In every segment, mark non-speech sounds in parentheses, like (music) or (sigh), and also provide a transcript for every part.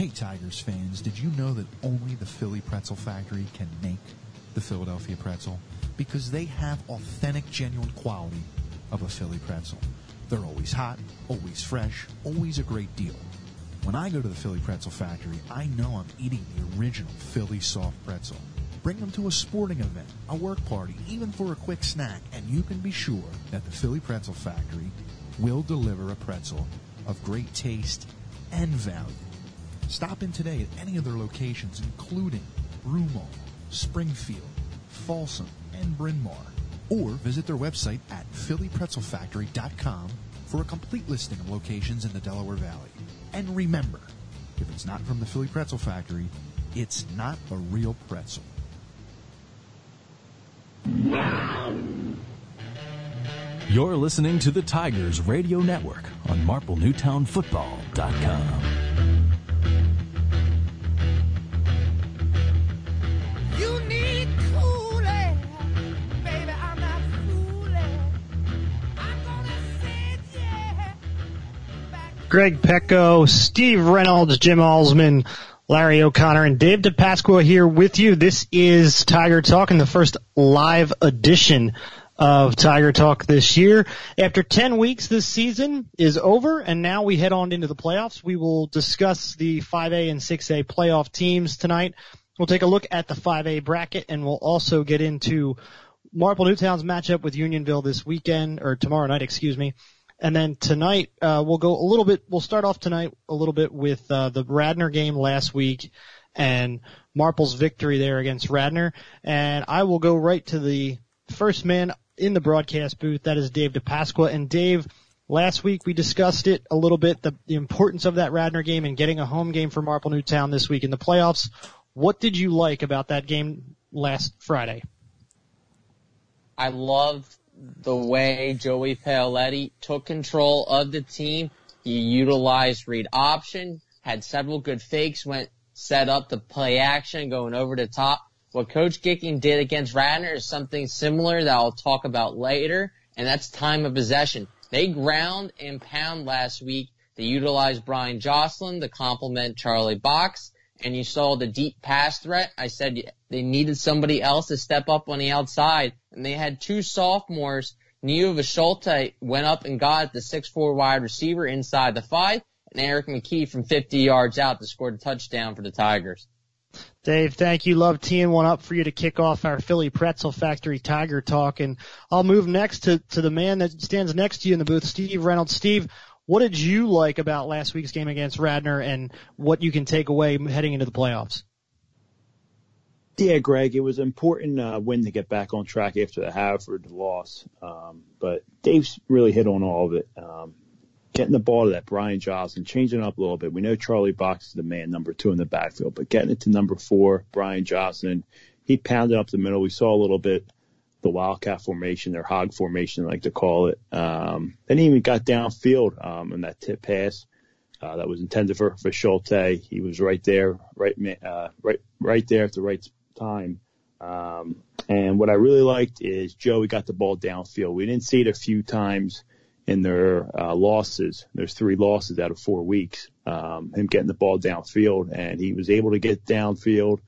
Hey Tigers fans, did you know that only the Philly Pretzel Factory can make the Philadelphia pretzel? Because they have authentic, genuine quality of a Philly pretzel. They're always hot, always fresh, always a great deal. When I go to the Philly Pretzel Factory, I know I'm eating the original Philly soft pretzel. Bring them to a sporting event, a work party, even for a quick snack, and you can be sure that the Philly Pretzel Factory will deliver a pretzel of great taste and value. Stop in today at any of their locations, including Broomall, Springfield, Folsom, and Bryn Mawr, or visit their website at phillypretzelfactory.com for a complete listing of locations in the Delaware Valley. And remember, if it's not from the Philly Pretzel Factory, it's not a real pretzel. You're listening to the Tigers Radio Network on MarpleNewtownFootball.com. Greg Pecko, Steve Reynolds, Jim Allsman, Larry O'Connor, and Dave Dipasqua here with you. This is Tiger Talk and the first live edition of Tiger Talk this year. After 10 weeks, this season is over, and now we head on into the playoffs. We will discuss the 5A and 6A playoff teams tonight. We'll take a look at the 5A bracket, and we'll also get into Marple Newtown's matchup with Unionville this weekend, or tomorrow night, excuse me. And then tonight, uh, we'll go a little bit, we'll start off tonight a little bit with, uh, the Radnor game last week and Marple's victory there against Radnor. And I will go right to the first man in the broadcast booth. That is Dave Dipasqua. And Dave, last week we discussed it a little bit, the, the importance of that Radnor game and getting a home game for Marple Newtown this week in the playoffs. What did you like about that game last Friday? I loved the way Joey Paoletti took control of the team. He utilized read option, had several good fakes, went set up the play action, going over the top. What Coach Gicking did against Radnor is something similar that I'll talk about later, and that's time of possession. They ground and pound last week. They utilized Brian Jocelyn to complement Charlie Box, and you saw the deep pass threat. I said they needed somebody else to step up on the outside, and they had two sophomores. Neo Visholte went up and got the 6'4 wide receiver inside the five, and Eric McKee from 50 yards out to score a touchdown for the Tigers. Dave, thank you. Love teeing one up for you to kick off our Philly Pretzel Factory Tiger Talk. And I'll move next to, to the man that stands next to you in the booth, Steve Reynolds. Steve, what did you like about last week's game against Radnor and what you can take away heading into the playoffs? Yeah, Greg, it was an important uh, win to get back on track after the Haverford loss. Um, but Dave's really hit on all of it. Um, getting the ball to that Brian Johnson, changing it up a little bit. We know Charlie Box is the man, number two in the backfield, but getting it to number four, Brian Johnson, he pounded up the middle. We saw a little bit the Wildcat formation, their hog formation, I like to call it. Um, then he even got downfield um, in that tip pass uh, that was intended for for Schulte. He was right there, right uh, right right there at the right time. Um, and what I really liked is Joey got the ball downfield. We didn't see it a few times in their uh, losses. There's three losses out of four weeks. Um, him getting the ball downfield, and he was able to get downfield,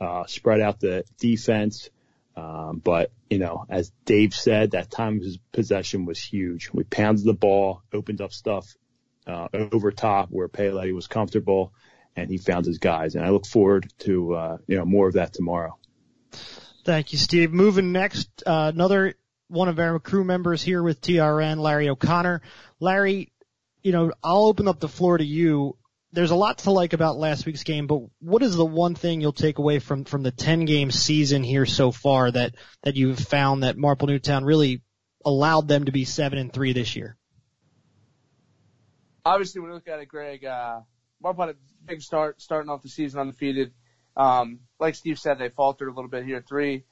uh, spread out the defense. Um, but you know, as Dave said, that time of his possession was huge. We pounded the ball, opened up stuff uh, over top where Paoletti was comfortable, and he found his guys. And I look forward to uh, you know more of that tomorrow. Thank you, Steve. Moving next, uh, another one of our crew members here with TRN, Larry O'Connor. Larry, you know, I'll open up the floor to you. There's a lot to like about last week's game, but what is the one thing you'll take away from from the 10 game season here so far that that you've found that Marple Newtown really allowed them to be seven and three this year? Obviously, when you look at it, Greg, uh, Marple had a big start, starting off the season undefeated. Um, like Steve said, they faltered a little bit here, three,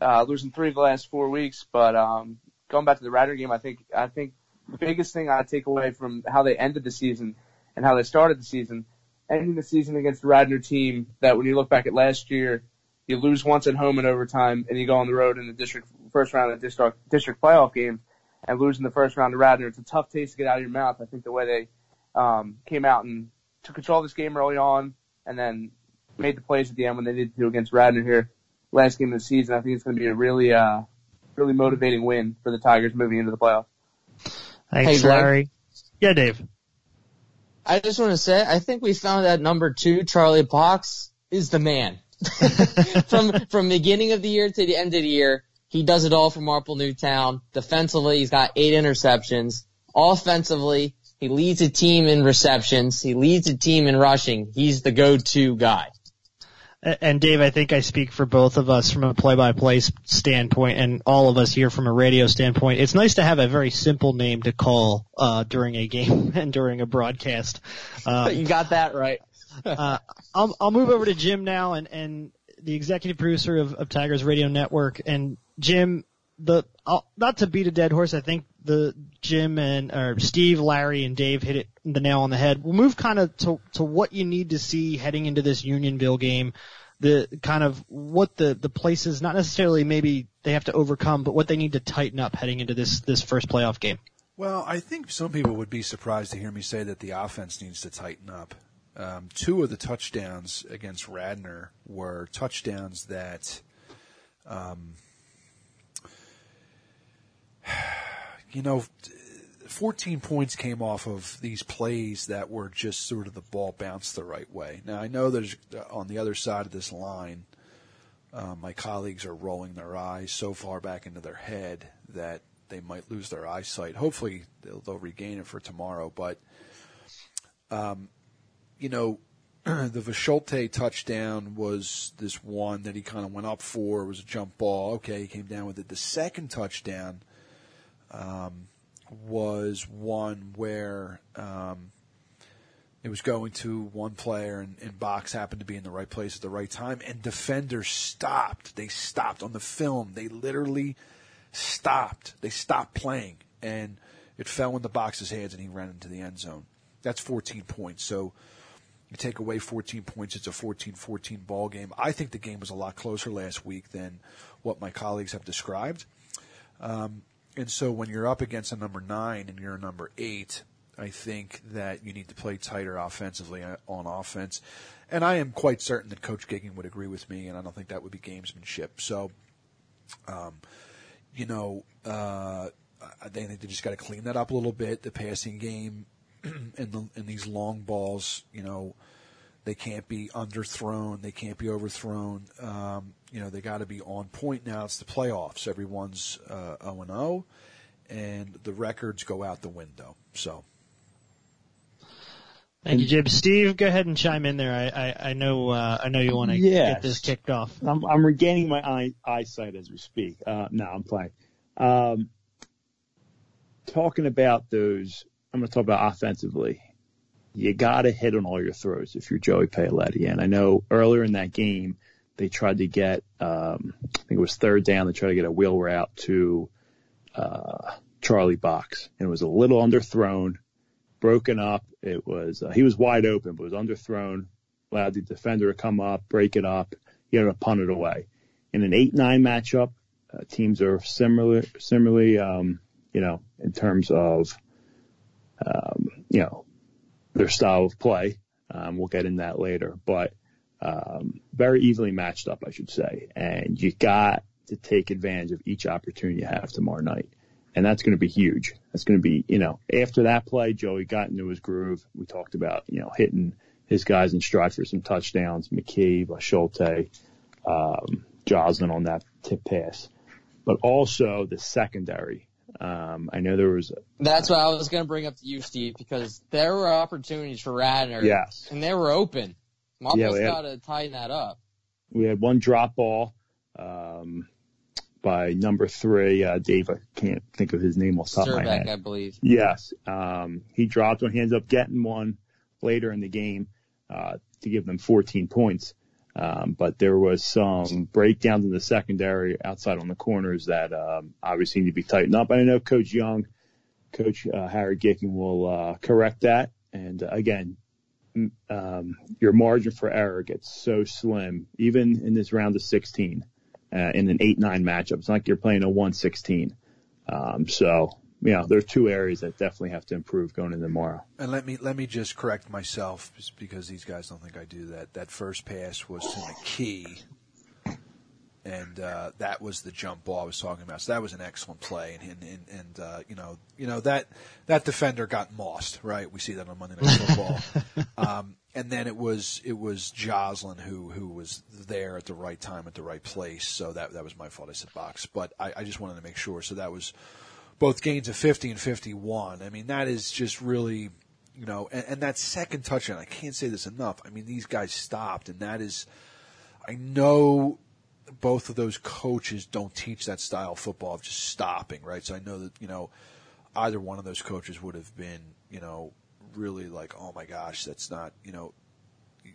uh, losing three of the last four weeks. But um, going back to the Rider game, I think I think the biggest thing I take away from how they ended the season and how they started the season, ending the season against the Radnor team that when you look back at last year, you lose once at home in overtime and you go on the road in the district first round of the district district playoff game and losing the first round to Radnor. It's a tough taste to get out of your mouth. I think the way they um, came out and took control of this game early on, and then made the plays at the end when they needed to against Radnor here last game of the season. I think it's going to be a really, uh, really motivating win for the Tigers moving into the playoffs. Thanks, Hey, Greg. Larry. Yeah, Dave. I just want to say, I think we found that number two, Charlie Box, is the man. (laughs) from from beginning of the year to the end of the year, he does it all for Marple Newtown. Defensively, he's got eight interceptions. Offensively, he leads the team in receptions. He leads the team in rushing. He's the go-to guy. And Dave, I think I speak for both of us from a play-by-play standpoint, and all of us here from a radio standpoint. It's nice to have a very simple name to call uh, during a game (laughs) and during a broadcast. Um, you got that right. (laughs) uh, I'll, I'll move over to Jim now and, and the executive producer of, of Tigers Radio Network. And Jim, the, not to beat a dead horse, I think the Jim and, or Steve, Larry and Dave hit it the nail on the head. We'll move kind of to, to what you need to see heading into this Unionville game. The kind of what the, the places, not necessarily maybe they have to overcome, but what they need to tighten up heading into this, this first playoff game. Well, I think some people would be surprised to hear me say that the offense needs to tighten up. Um, two of the touchdowns against Radnor were touchdowns that, um, (sighs) you know, 14 points came off of these plays that were just sort of the ball bounced the right way. Now, I know there's on the other side of this line, uh, my colleagues are rolling their eyes so far back into their head that they might lose their eyesight. Hopefully, they'll, they'll regain it for tomorrow. But, um, you know, (clears throat) the Visholte touchdown was this one that he kind of went up for. It was a jump ball. Okay, he came down with it. The second touchdown um, was one where um, it was going to one player, and, and Box happened to be in the right place at the right time, and defenders stopped. They stopped on the film. They literally stopped. They stopped playing, and it fell in the Box's hands, and he ran into the end zone. That's 14 points. So you take away 14 points, it's a 14-14 ball game. I think the game was a lot closer last week than what my colleagues have described. Um, and so when you're up against a number nine and you're a number eight, I think that you need to play tighter offensively uh, on offense. And I am quite certain that Coach Gicking would agree with me, and I don't think that would be gamesmanship. So, um, you know, uh, I think they just got to clean that up a little bit. The passing game (clears throat) and the and these long balls, you know, they can't be underthrown, they can't be overthrown. Um, you know, they got to be on point now. It's the playoffs. Everyone's uh, 0 and 0, and the records go out the window. So, Thank you, Jim. Steve, go ahead and chime in there. I, I, I know, uh, I know you want to Yes. get this kicked off. I'm, I'm regaining my eye, eyesight as we speak. Uh, no, I'm playing. Um, talking about those, I'm going to talk about offensively. You got to hit on all your throws if you're Joey Paoletti. And I know earlier in that game, they tried to get, um, I think it was third down, they tried to get a wheel route to, uh, Charlie Box. And it was a little underthrown, broken up. It was, uh, he was wide open, but was underthrown, allowed the defender to come up, break it up. He ended up punt it away. In an 8-9 matchup, uh, teams are similar, similarly, um, you know, in terms of, um, you know, their style of play. Um, we'll get in that later, but, um, very evenly matched up, I should say. And you got to take advantage of each opportunity you have tomorrow night. And that's going to be huge. That's going to be, you know, after that play, Joey got into his groove. We talked about, you know, hitting his guys in stride for some touchdowns, McKee, Schulte, um, Joslin on that tip pass, but also the secondary. Um, I know there was, That's what I was going to bring up to you, Steve, because there were opportunities for Radnor. Yes. And they were open. Marple's Yeah, had- got to tighten that up. we had one drop ball, um, by number three, uh, Dave, I can't think of his name off the top of my head. Zerbeck, I believe. Yes. Um, he dropped one. He ends up getting one later in the game, uh, to give them 14 points. Um, but there was some breakdowns in the secondary outside on the corners that, um, obviously need to be tightened up. I know Coach Young, Coach, uh, Harry Gicking will, uh, correct that. And uh, again, your margin for error gets so slim, even in this round of 16, uh, in an 8-9 matchup. It's like you're playing a 116. Um, so you know, there are two areas that definitely have to improve going into tomorrow. And let me let me just correct myself because these guys don't think I do that. That first pass was to McKee, and uh, that was the jump ball I was talking about. So that was an excellent play, and and, and, and uh, you know you know that that defender got mossed, right? We see that on Monday Night Football. (laughs) um, and then it was it was Joslin who who was there at the right time at the right place. So that that was my fault. I said box, but I, I just wanted to make sure. So that was both gains of 50 and 51. I mean, that is just really, you know, and, and that second touchdown, I can't say this enough. I mean, these guys stopped, and that is, I know both of those coaches don't teach that style of football of just stopping, right? So I know that, you know, either one of those coaches would have been, you know, really like, oh my gosh, that's not, you know,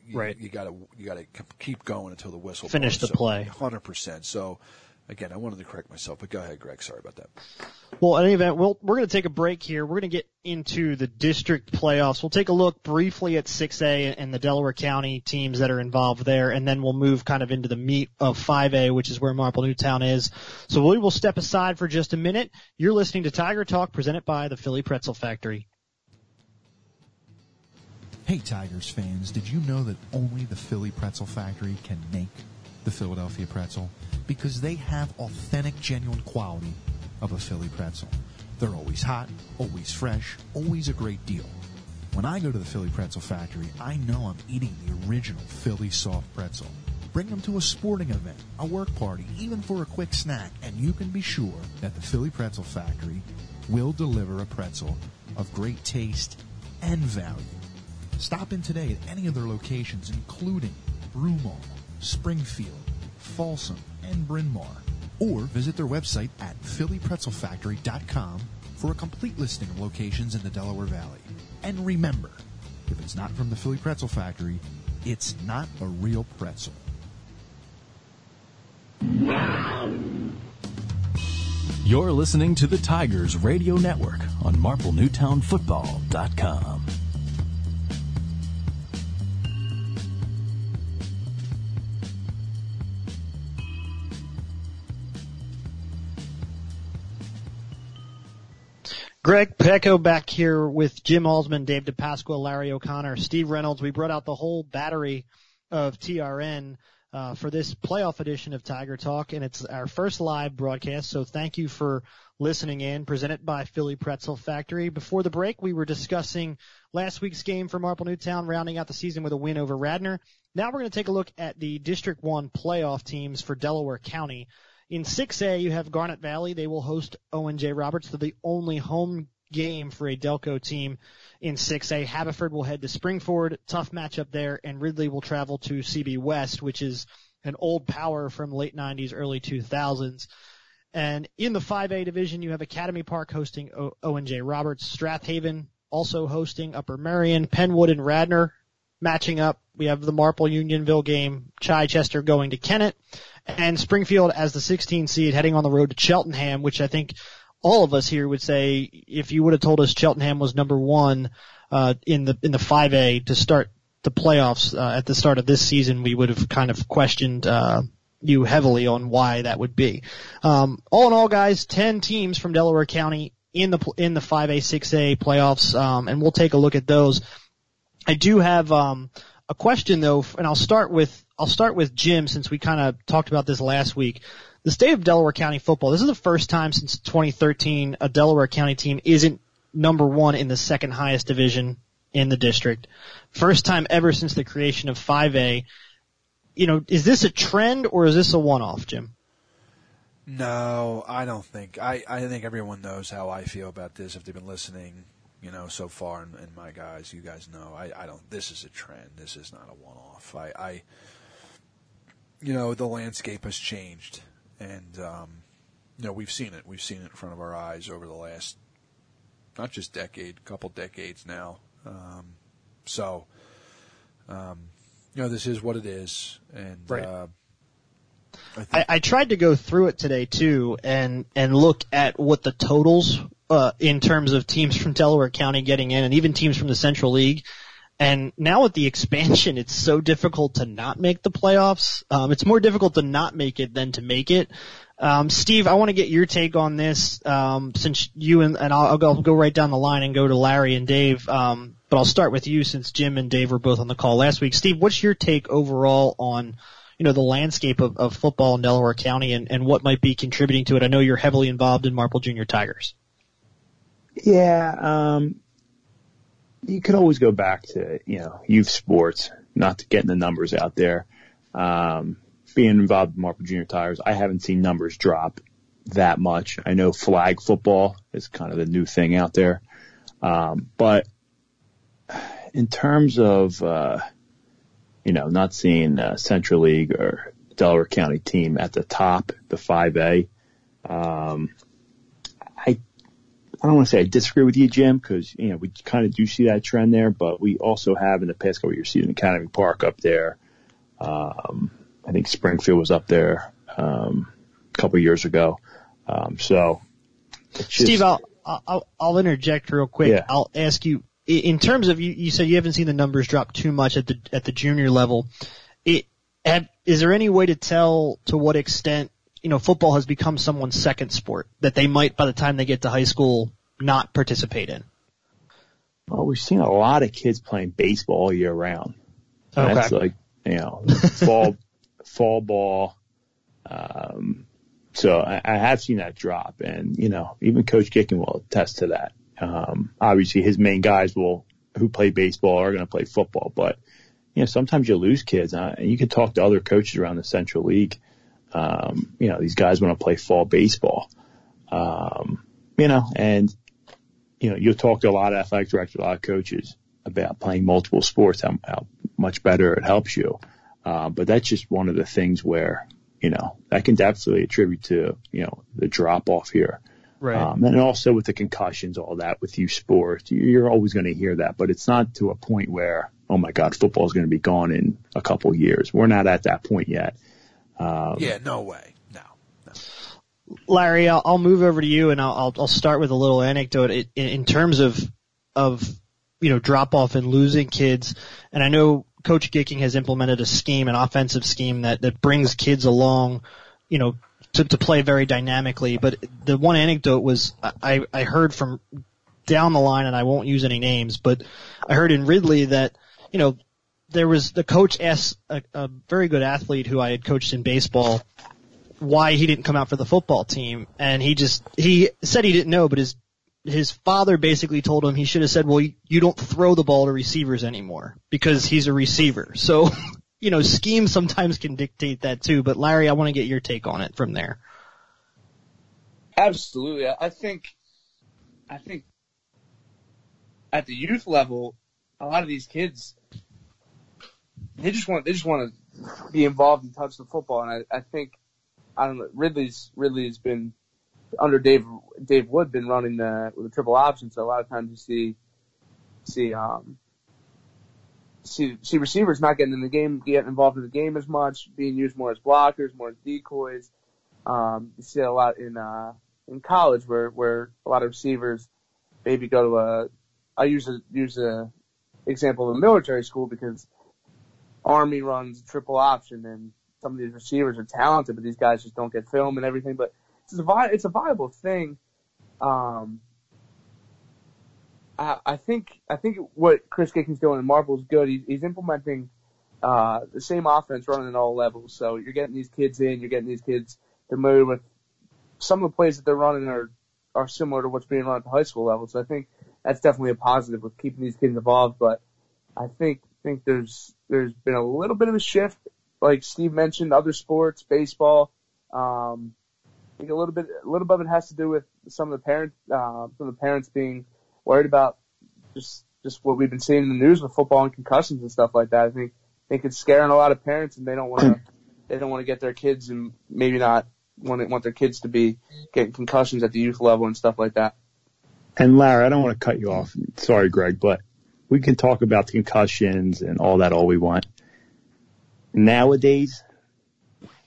you, Right. You gotta, you gotta keep going until the whistle Finish blows. the So, play. 100%. So, again, I wanted to correct myself, but go ahead, Greg. Sorry about that. Well, in any event, we'll, we're going to take a break here. We're going to get into the district playoffs. We'll take a look briefly at 6A and the Delaware County teams that are involved there, and then we'll move kind of into the meat of 5A, which is where Marple Newtown is. So we will step aside for just a minute. You're listening to Tiger Talk presented by the Philly Pretzel Factory. Hey Tigers fans, did you know that only the Philly Pretzel Factory can make the Philadelphia pretzel? Because they have authentic, genuine quality of a Philly pretzel. They're always hot, always fresh, always a great deal. When I go to the Philly Pretzel Factory, I know I'm eating the original Philly soft pretzel. Bring them to a sporting event, a work party, even for a quick snack, and you can be sure that the Philly Pretzel Factory will deliver a pretzel of great taste and value. Stop in today at any of their locations, including Broomall, Springfield, Folsom, and Bryn Mawr. Or visit their website at phillypretzelfactory.com for a complete listing of locations in the Delaware Valley. And remember, if it's not from the Philly Pretzel Factory, it's not a real pretzel. You're listening to the Tigers Radio Network on MarpleNewtownFootball.com. Greg Pecko back here with Jim Allsman, Dave Dipasqua, Larry O'Connor, Steve Reynolds. We brought out the whole battery of TRN uh, for this playoff edition of Tiger Talk, and it's our first live broadcast. So thank you for listening in. Presented by Philly Pretzel Factory. Before the break, we were discussing last week's game for Marple Newtown, rounding out the season with a win over Radnor. Now we're going to take a look at the District One playoff teams for Delaware County. In 6A, you have Garnet Valley. They will host Owen J. Roberts. They're the only home game for a Delco team in 6A. Haverford will head to Spring-Ford. Tough matchup there. And Ridley will travel to CB West, which is an old power from late 90s, early 2000s. And in the 5A division, you have Academy Park hosting o- Owen J. Roberts. Strath Haven also hosting Upper Merion. Penwood and Radnor matching up. We have the Marple Unionville game. Chichester going to Kennett and Springfield as the 16 seed heading on the road to Cheltenham, which I think all of us here would say if you would have told us Cheltenham was number one uh, in the in the 5A to start the playoffs uh, at the start of this season, we would have kind of questioned uh, you heavily on why that would be. Um, all in all, guys, 10 teams from Delaware County in the in the 5A 6A playoffs, um, and we'll take a look at those. I do have um, a question though, and I'll start with I'll start with Jim since we kind of talked about this last week. The state of Delaware County football. This is the first time since 2013 a Delaware County team isn't number one in the second highest division in the district. First time ever since the creation of 5A. You know, is this a trend or is this a one-off, Jim? No, I don't think. I, I think everyone knows how I feel about this if they've been listening, you know, so far. And, and my guys, you guys know, I, I don't. This is a trend. This is not a one-off. I, I you know, the landscape has changed, and um, you know, we've seen it. We've seen it in front of our eyes over the last not just decade, couple decades now. Um, so, um, you know, this is what it is, and Right. uh, I I, I tried to go through it today too and and look at what the totals uh, in terms of teams from Delaware County getting in and even teams from the Central League. And now with the (laughs) expansion, it's so difficult to not make the playoffs. Um, it's more difficult to not make it than to make it. Um, Steve, I want to get your take on this, um, since you and, and I'll, I'll, go, right down the line and go to Larry and Dave. Um, but I'll start with you since Jim and Dave were both on the call last week. Steve, what's your take overall on, you know, the landscape of, of football in Delaware County and, and what might be contributing to it? I know you're heavily involved in Marple Junior Tigers. Yeah, um, you could always go back to, you know, youth sports, not to getting the numbers out there. Um, being involved in Marple Junior Tigers, I haven't seen numbers drop that much. I know flag football is kind of the new thing out there. Um, but in terms of, uh, you know, not seeing uh, Central League or Delaware County team at the top, the 5A, um, I don't want to say I disagree with you, Jim, because you know we kind of do see that trend there, but we also have in the past couple of years seen Academy Park up there. Um, I think Springfield was up there um, a couple of years ago. Um, so, just, Steve, I'll, I'll, I'll interject real quick. Yeah. I'll ask you, in terms of, you, you said you haven't seen the numbers drop too much at the, at the junior level. It, have, is there any way to tell to what extent, you know, football has become someone's second sport that they might, by the time they get to high school, not participate in? well, we've seen a lot of kids playing baseball all year round. Okay. That's like you know (laughs) fall fall ball. Um, so I, I have seen that drop, and you know even Coach Gicking will attest to that. Um, obviously, his main guys will who play baseball are going to play football, but you know sometimes you lose kids, uh, and you can talk to other coaches around the Central League. Um, you know these guys want to play fall baseball. Um, you know, and you know you'll talk to a lot of athletic directors, a lot of coaches about playing multiple sports, how, how much better it helps you. Uh, but that's just one of the things where, you know, that can definitely attribute to, you know, the drop off here. Right. Um, and also with the concussions, all that with youth sports, you- you're always going to hear that, but it's not to a point where, oh my God, football is going to be gone in a couple years. We're not at that point yet. Um, Yeah, no way. No. Larry, I'll, I'll move over to you, and I'll, I'll I'll start with a little anecdote in, in terms of of you know drop off and losing kids. And I know Coach Gicking has implemented a scheme, an offensive scheme that that brings kids along, you know, to to play very dynamically. But the one anecdote was I I heard from down the line, and I won't use any names, but I heard in Ridley that you know there was the coach asked a, a very good athlete who I had coached in baseball why he didn't come out for the football team. And he just he said he didn't know but his his father basically told him he should have said well you, don't throw the ball to receivers anymore because he's a receiver. (laughs) So you know scheme sometimes can dictate that too but Larry I want to get your take on it from there. Absolutely. I think, I think at the youth level, a lot of these kids, they just want, they just want to be involved and touch the football. And I, I think, I don't know, Ridley's, Ridley has been under Dave, Dave Wood been running the, with the triple option. So a lot of times you see, see, um, see, see receivers not getting in the game, getting involved in the game as much, being used more as blockers, more as decoys. Um, you see a lot in, uh, in college where, where a lot of receivers maybe go to a, I use a, use a example of a military school because Army runs triple option and some of these receivers are talented, but these guys just don't get film and everything. But it's a, vi- it's a viable thing. Um, I, I think, I think what Chris Gicking's doing in Marple is good. He's, he's implementing, uh, the same offense running at all levels. So you're getting these kids in, you're getting these kids familiar with some of the plays that they're running are, are similar to what's being run at the high school level. So I think that's definitely a positive with keeping these kids involved. But I think, think there's, there's been a little bit of a shift, like Steve mentioned, other sports, baseball. Um, I think a little bit, a little bit of it has to do with some of the parents, uh, some of the parents being worried about just, just what we've been seeing in the news with football and concussions and stuff like that. I think, I think it's scaring a lot of parents and they don't want to, they don't want to get their kids and maybe not want want their kids to be getting concussions at the youth level and stuff like that. And Larry, I don't want to cut you off. Sorry, Greg, but we can talk about the concussions and all that all we want. Nowadays,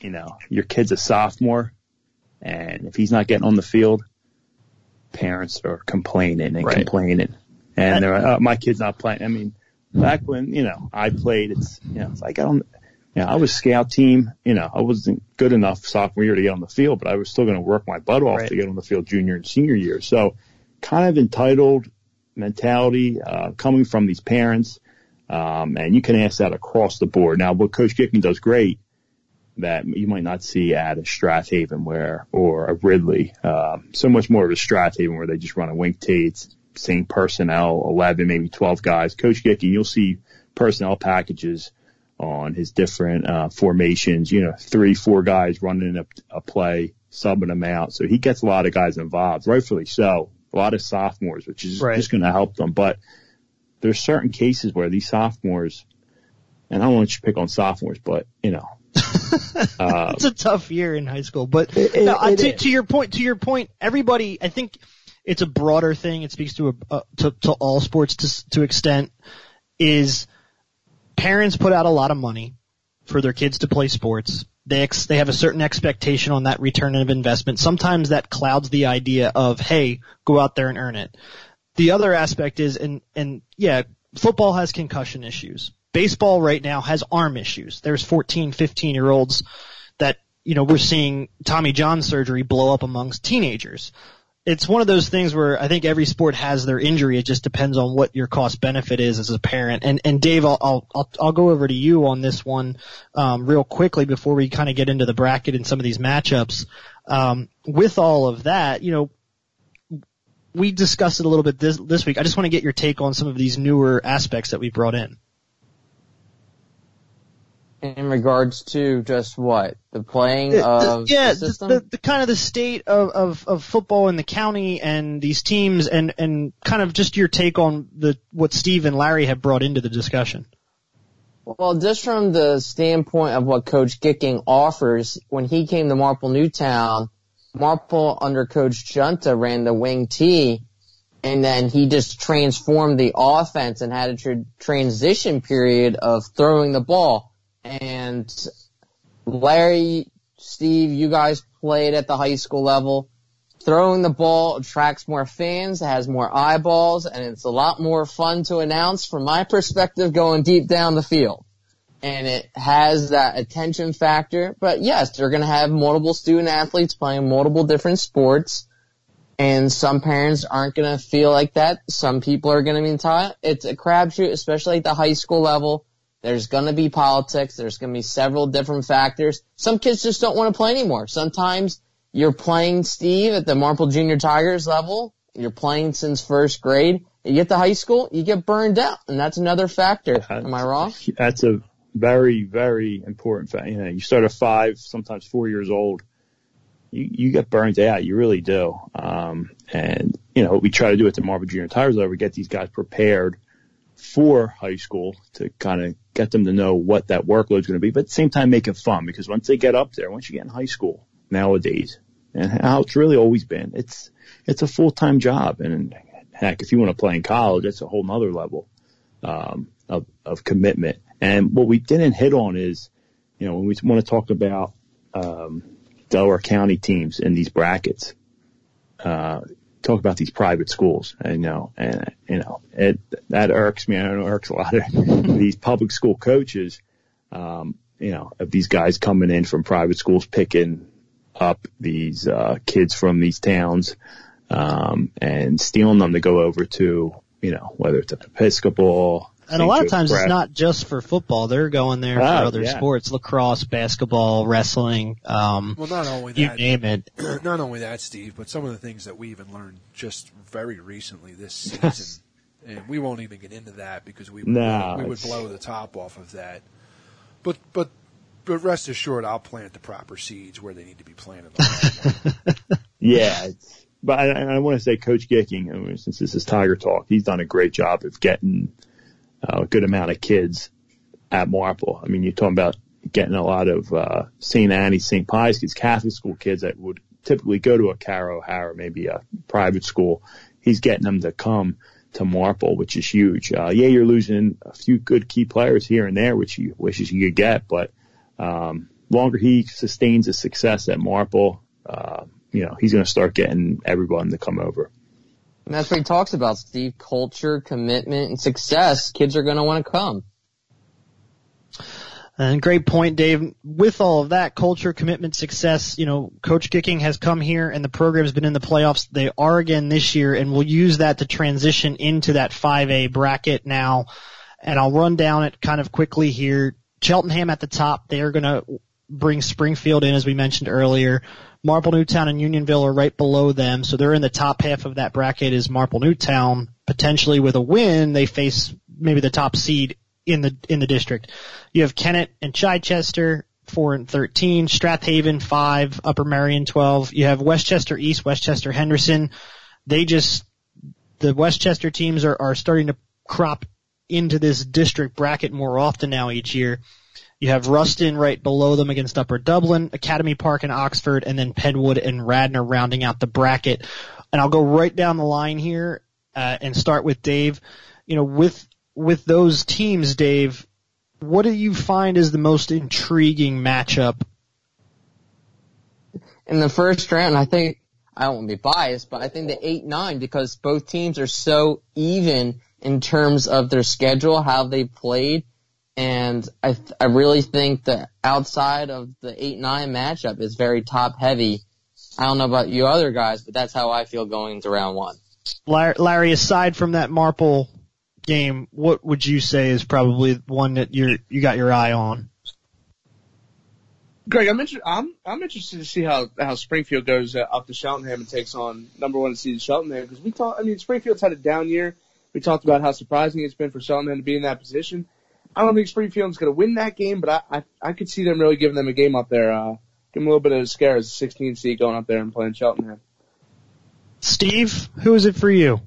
you know, your kid's a sophomore and if he's not getting on the field, parents are complaining and Right. complaining. And they're like, oh, my kid's not playing. I mean, back when, you know, I played, it's, you know, it's like I don't, Yeah, I was scout team. You know, I wasn't good enough sophomore year to get on the field, but I was still going to work my butt off Right. to get on the field junior and senior year. So kind of entitled mentality, uh, coming from these parents. Um, and you can ask that across the board. Now, what Coach Gicking does great that you might not see at a Strath Haven where, or a Ridley, um, so much more of a Strath Haven where they just run a wing Tates, same personnel, 11, maybe 12 guys. Coach Gicking, you'll see personnel packages on his different, uh, formations, you know, three, four guys running a, a play, subbing them out. So he gets a lot of guys involved, rightfully so. A lot of sophomores, which is Right. just going to help them. But there's certain cases where these sophomores, and I don't want you to pick on sophomores, but you know, (laughs) uh, it's a tough year in high school. But It- no, it to, to your point, to your point, everybody, I think it's a broader thing. It speaks to a, uh, to, to all sports to, to extent is parents put out a lot of money for their kids to play sports. They ex, they have a certain expectation on that return of investment. Sometimes that clouds the idea of, hey, go out there and earn it. The other aspect is, and, and yeah, football has concussion issues. Baseball right now has arm issues. There's 14, 15 year olds that, you know, we're seeing Tommy John surgery blow up amongst teenagers. It's one of those things where I think every sport has their injury. It just depends on what your cost benefit is as a parent. And, and Dave, I'll, I'll, I'll, go over to you on this one, um, real quickly before we kind of get into the bracket and some of these matchups. Um, with all of that, you know, we discussed it a little bit this, this week. I just want to get your take on some of these newer aspects that we brought in. In regards to just what the playing of yeah, the system. the, the kind of the state of, of, of football in the county and these teams and, and kind of just your take on the what Steve and Larry have brought into the discussion. Well, just from the standpoint of what Coach Gicking offers, when he came to Marple Newtown, Marple under Coach Junta ran the wing T, and then he just transformed the offense and had a tr- transition period of throwing the ball. And Larry, Steve, you guys played at the high school level. Throwing the ball attracts more fans, has more eyeballs, and it's a lot more fun to announce from my perspective going deep down the field. And it has that attention factor. But yes, they're going to have multiple student athletes playing multiple different sports. And some parents aren't going to feel like that. Some people are going to be entitled. It's a crapshoot, especially at the high school level. There's going to be politics. There's going to be several different factors. Some kids just don't want to play anymore. Sometimes you're playing Steve at the Marple Junior Tigers level. You're playing since first grade. You get to high school, you get burned out, and that's another factor. Am I wrong? that's a very, very important fact. You know, you start at five, sometimes four years old, you, you get burned out. You really do. Um, and, you know, what we try to do at the Marple Junior Tigers level, we get these guys prepared for high school to kind of get them to know what that workload is going to be, but at the same time make it fun because once they get up there, once you get in high school nowadays, and how it's really always been, it's, it's a full-time job. And heck, if you want to play in college, it's a whole nother level, um, of, of commitment. And what we didn't hit on is, you know, when we want to talk about, um, Delaware County teams in these brackets, uh, talk about these private schools, and you know, and you know, it that irks me. I know it irks a lot of (laughs) these public school coaches. Um, you know, of these guys coming in from private schools, picking up these uh, kids from these towns, um, and stealing them to go over to, you know, whether it's an Episcopal. And a lot of times it's not just for football. They're going there for Oh, other yeah. sports, lacrosse, basketball, wrestling, um, Well, not only that, you that, name it. (clears throat) not only that, Steve, but some of the things that we even learned just very recently this season, and we won't even get into that because we would, No, we would blow the top off of that. But but but rest assured, I'll plant the proper seeds where they need to be planted. On that one. Yeah, but I, I want to say Coach Gicking, since this is Tiger Talk, he's done a great job of getting a good amount of kids at Marple. I mean, you're talking about getting a lot of uh, St. Annie's, St. Pius kids, Catholic school kids that would typically go to a Cardinal O'Hara, maybe a private school. He's getting them to come to Marple, which is huge. Uh, yeah, you're losing a few good key players here and there, which you wishes you could get, but um, longer he sustains his success at Marple, uh, you know, he's going to start getting everyone to come over. And that's what he talks about, Steve. Culture, commitment, and success. Kids are going to want to come. And great point, Dave. With all of that, culture, commitment, success, you know, Coach Gicking has come here and the program's been in the playoffs. They are again this year and we'll use that to transition into that 5A bracket now. And I'll run down it kind of quickly here. Cheltenham at the top, they are going to bring Springfield in as we mentioned earlier. Marple Newtown and Unionville are right below them, so they're in the top half of that bracket is Marple Newtown. Potentially with a win, they face maybe the top seed in the in the district. You have Kennett and Chichester, four and thirteen, Strath Haven five, Upper Merion twelve. You have West Chester East, West Chester Henderson. They just the West Chester teams are, are starting to crop into this district bracket more often now each year. You have Ruston right below them against Upper Dublin, Academy Park and Oxford, and then Penn Wood and Radnor rounding out the bracket. And I'll go right down the line here uh, and start with Dave. You know, with with those teams, Dave, what do you find is the most intriguing matchup? In the first round, I think I don't want to be biased, but I think the eight nine because both teams are so even in terms of their schedule, how they played, and I th- I really think that outside of the eight nine matchup is very top heavy. I don't know about you other guys, but that's how I feel going into round one. Larry, aside from that Marple game, what would you say is probably one that you you got your eye on? Greg, I'm interested. I'm I'm interested to see how how Springfield goes uh, up to Cheltenham and takes on number one seed Cheltenham because we talked. I mean, Springfield's had a down year. We talked about how surprising it's been for Cheltenham to be in that position. I don't think Springfield's going to win that game, but I, I I could see them really giving them a game up there. Uh, give them a little bit of a scare as a 16 seed going up there and playing Cheltenham. Steve, who is it for you?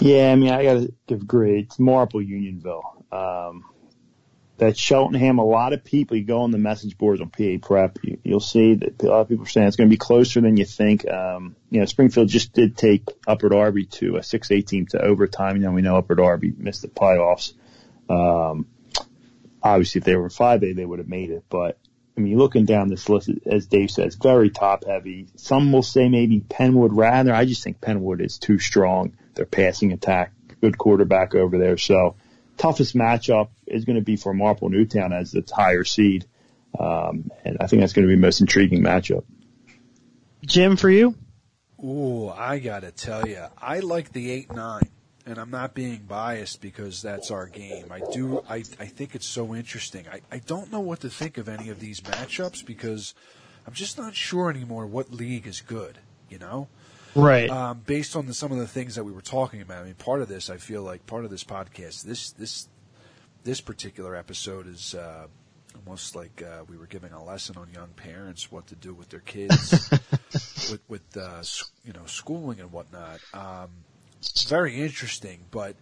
Yeah, I mean, I got to give grades. Marple Unionville. Um, that Cheltenham, a lot of people, you go on the message boards on PA Prep, you, you'll see that a lot of people are saying it's going to be closer than you think. Um, you know, Springfield just did take Upper Darby to a 6-8 team to overtime. You know, we know Upper Darby missed the playoffs. Um, obviously if they were 5A, they would have made it, but I mean, looking down this list, as Dave says, very top heavy. Some will say maybe Penn Wood rather. I just think Penn Wood is too strong. Their passing attack, good quarterback over there. So toughest matchup is going to be for Marple Newtown as the higher seed. Um, and I think that's going to be the most intriguing matchup. Jim, for you? Ooh, I gotta tell you, I like the eight nine, and I'm not being biased because that's our game. I do, I, I think it's so interesting. I, I don't know what to think of any of these matchups because I'm just not sure anymore what league is good. You know, Right. um, based on the, some of the things that we were talking about. I mean, part of this, I feel like part of this podcast, this this this particular episode is uh, almost like uh, we were giving a lesson on young parents what to do with their kids, (laughs) with with uh, you know schooling and whatnot. Um, very interesting, but.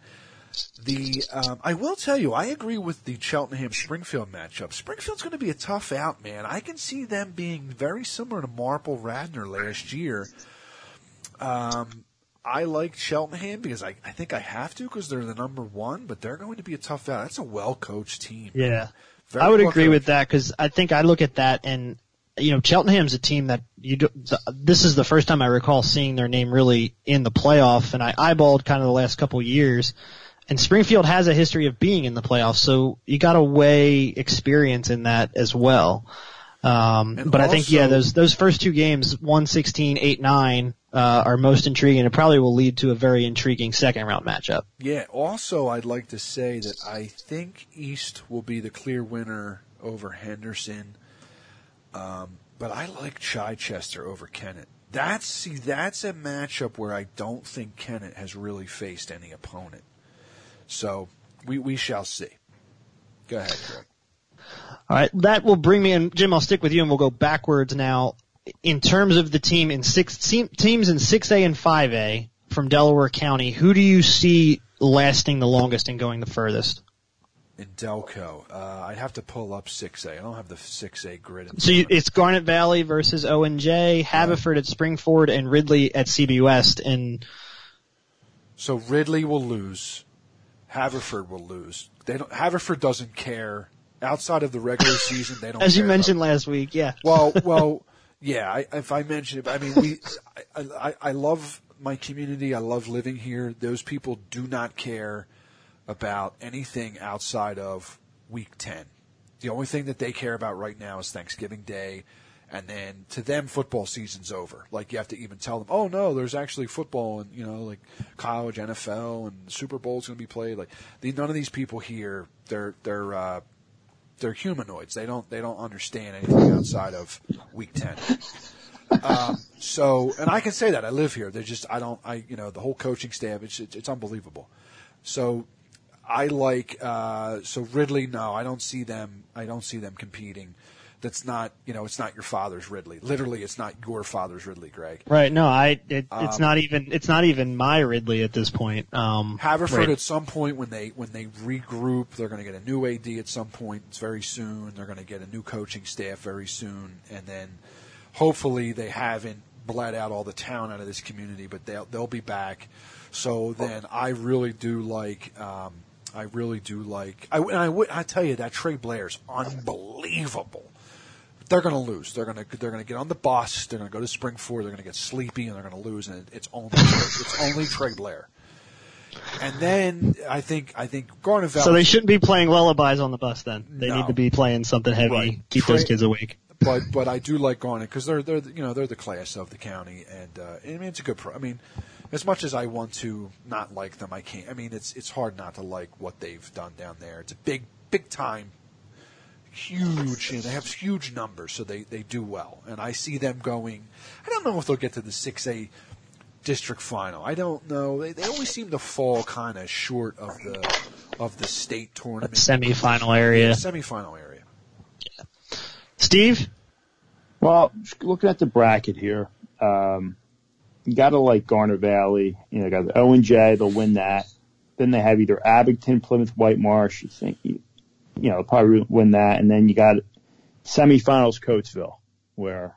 The um, I will tell you, I agree with the Cheltenham Springfield matchup. Springfield's going to be a tough out, man. I can see them being very similar to Marple Radnor last year. Um, I like Cheltenham because I, I think I have to because they're the number one, but they're going to be a tough out. That's a well coached team. Yeah. I would agree with that because I think I look at that and you know Cheltenham's a team that you do, th- this is the first time I recall seeing their name really in the playoff and I eyeballed kind of the last couple years and Springfield has a history of being in the playoffs so you got to weigh experience in that as well. Um, And but I think yeah those those first two games 116 8 9 uh, are most intriguing and probably will lead to a very intriguing second round matchup. Yeah. Also, I'd like to say that I think East will be the clear winner over Henderson. Um, but I like Chichester over Kennett. That's see, that's a matchup where I don't think Kennett has really faced any opponent. So we we shall see. Go ahead, Greg. All right, that will bring me in, Jim. I'll stick with you, and we'll go backwards now. In terms of the team in six teams in six A and five A from Delaware County, who do you see lasting the longest and going the furthest? In Delco, uh, I'd have to pull up 6A. I don't have the 6A grid. In So you, front of me. it's Garnet Valley versus O and J, Haverford at Spring-Ford, and Ridley at CB West. And So Ridley will lose. Haverford will lose. They don't. Haverford doesn't care outside of the regular (laughs) season. They don't. as you mentioned last week, yeah, Well, (laughs) well, yeah. I, if I mention it, I mean, we. I, I, I love my community. I love living here. Those people do not care about anything outside of week ten. the only thing that they care about right now is Thanksgiving Day. And then to them, football season's over. Like you have to even tell them, oh no, there's actually football and you know like college, NFL, and Super Bowl's going to be played. Like the, none of these people here, they're they're uh, they're humanoids. They don't they don't understand anything outside of week ten. Um, so, and I can say that I live here. They're just I don't I you know the whole coaching staff. It's it's, it's unbelievable. So I like uh, so Ridley. No, I don't see them. I don't see them competing. That's not you know it's not your father's Ridley. Literally, it's not your father's Ridley, Greg. Right. No, I. It, it's Um, not even. It's not even my Ridley at this point. Um, Haverford right. at some point when they when they regroup, they're going to get a new AD at some point. It's very soon. They're going to get a new coaching staff very soon, and then hopefully they haven't bled out all the town out of this community, but they'll they'll be back. So then I really do like. Um, I really do like. I, and I would. I tell you that Trey Blair's unbelievable. They're going to lose. They're going to they're going to get on the bus. They're going to go to Spring-Ford. They're going to get sleepy, and they're going to lose. And it's only it's only Trey Blair. And then I think I think Garnet Valley. So they shouldn't be playing lullabies on the bus. Then they No. need to be playing something heavy. Right. Keep Trey- those kids awake. but but I do like Garnet because they're they're you know they're the class of the county, and uh, I mean it's a good pro. I mean, as much as I want to not like them, I can't. I mean, it's it's hard not to like what they've done down there. It's a big big time, huge. You know, they have huge numbers, so they they do well, and I see them going. I don't know if they'll get to the six A district final. I don't know. They they always seem to fall kind of short of the of the state tournament Semifinal area. semifinal area. Steve. Well, looking at the bracket here, um, you got to like Garnet Valley. You know, got the O and J. They'll win that. Then they have either Abington, Plymouth, Whitemarsh. You think you, you know they'll probably win that, and then you got semifinals Coatesville, where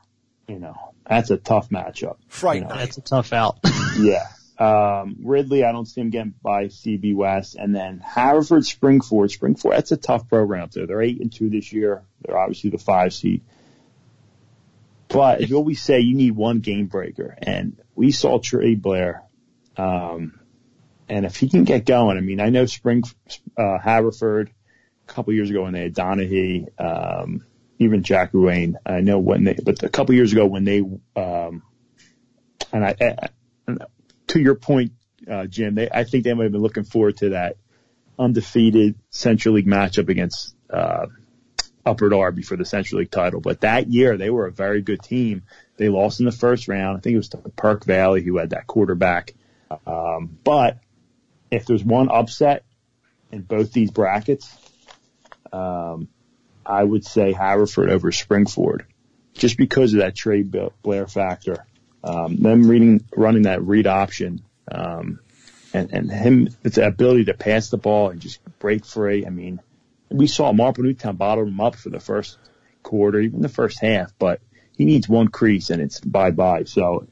you know that's a tough matchup. Fright You know. That's a tough out. (laughs) yeah. Um, Ridley, I don't see him getting by CB West. And then Haverford, Spring-Ford. Spring-Ford, that's a tough program up there. They're eight and two this year. They're obviously the five seed. But you always say you need one game breaker. And we saw Trey Blair. Um, and if he can get going, I mean, I know Spring, uh, Haverford a couple years ago when they had Donahue, um, even Jack Ruane. I know when they, but a couple years ago when they, um, and I, to your point, uh, Jim, they, I think they might have been looking forward to that undefeated Central League matchup against, uh, Upper Darby for the Central League title. But that year they were a very good team. They lost in the first round. I think it was to Perk Valley who had that quarterback. Um, but if there's one upset in both these brackets, um, I would say Haverford over Spring-Ford, just because of that Trey Blair factor. Um, them reading, running that read option, um, and, and him, it's the ability to pass the ball and just break free. I mean, we saw Marple Newtown bottle him up for the first quarter, even the first half, but he needs one crease and it's bye bye. So,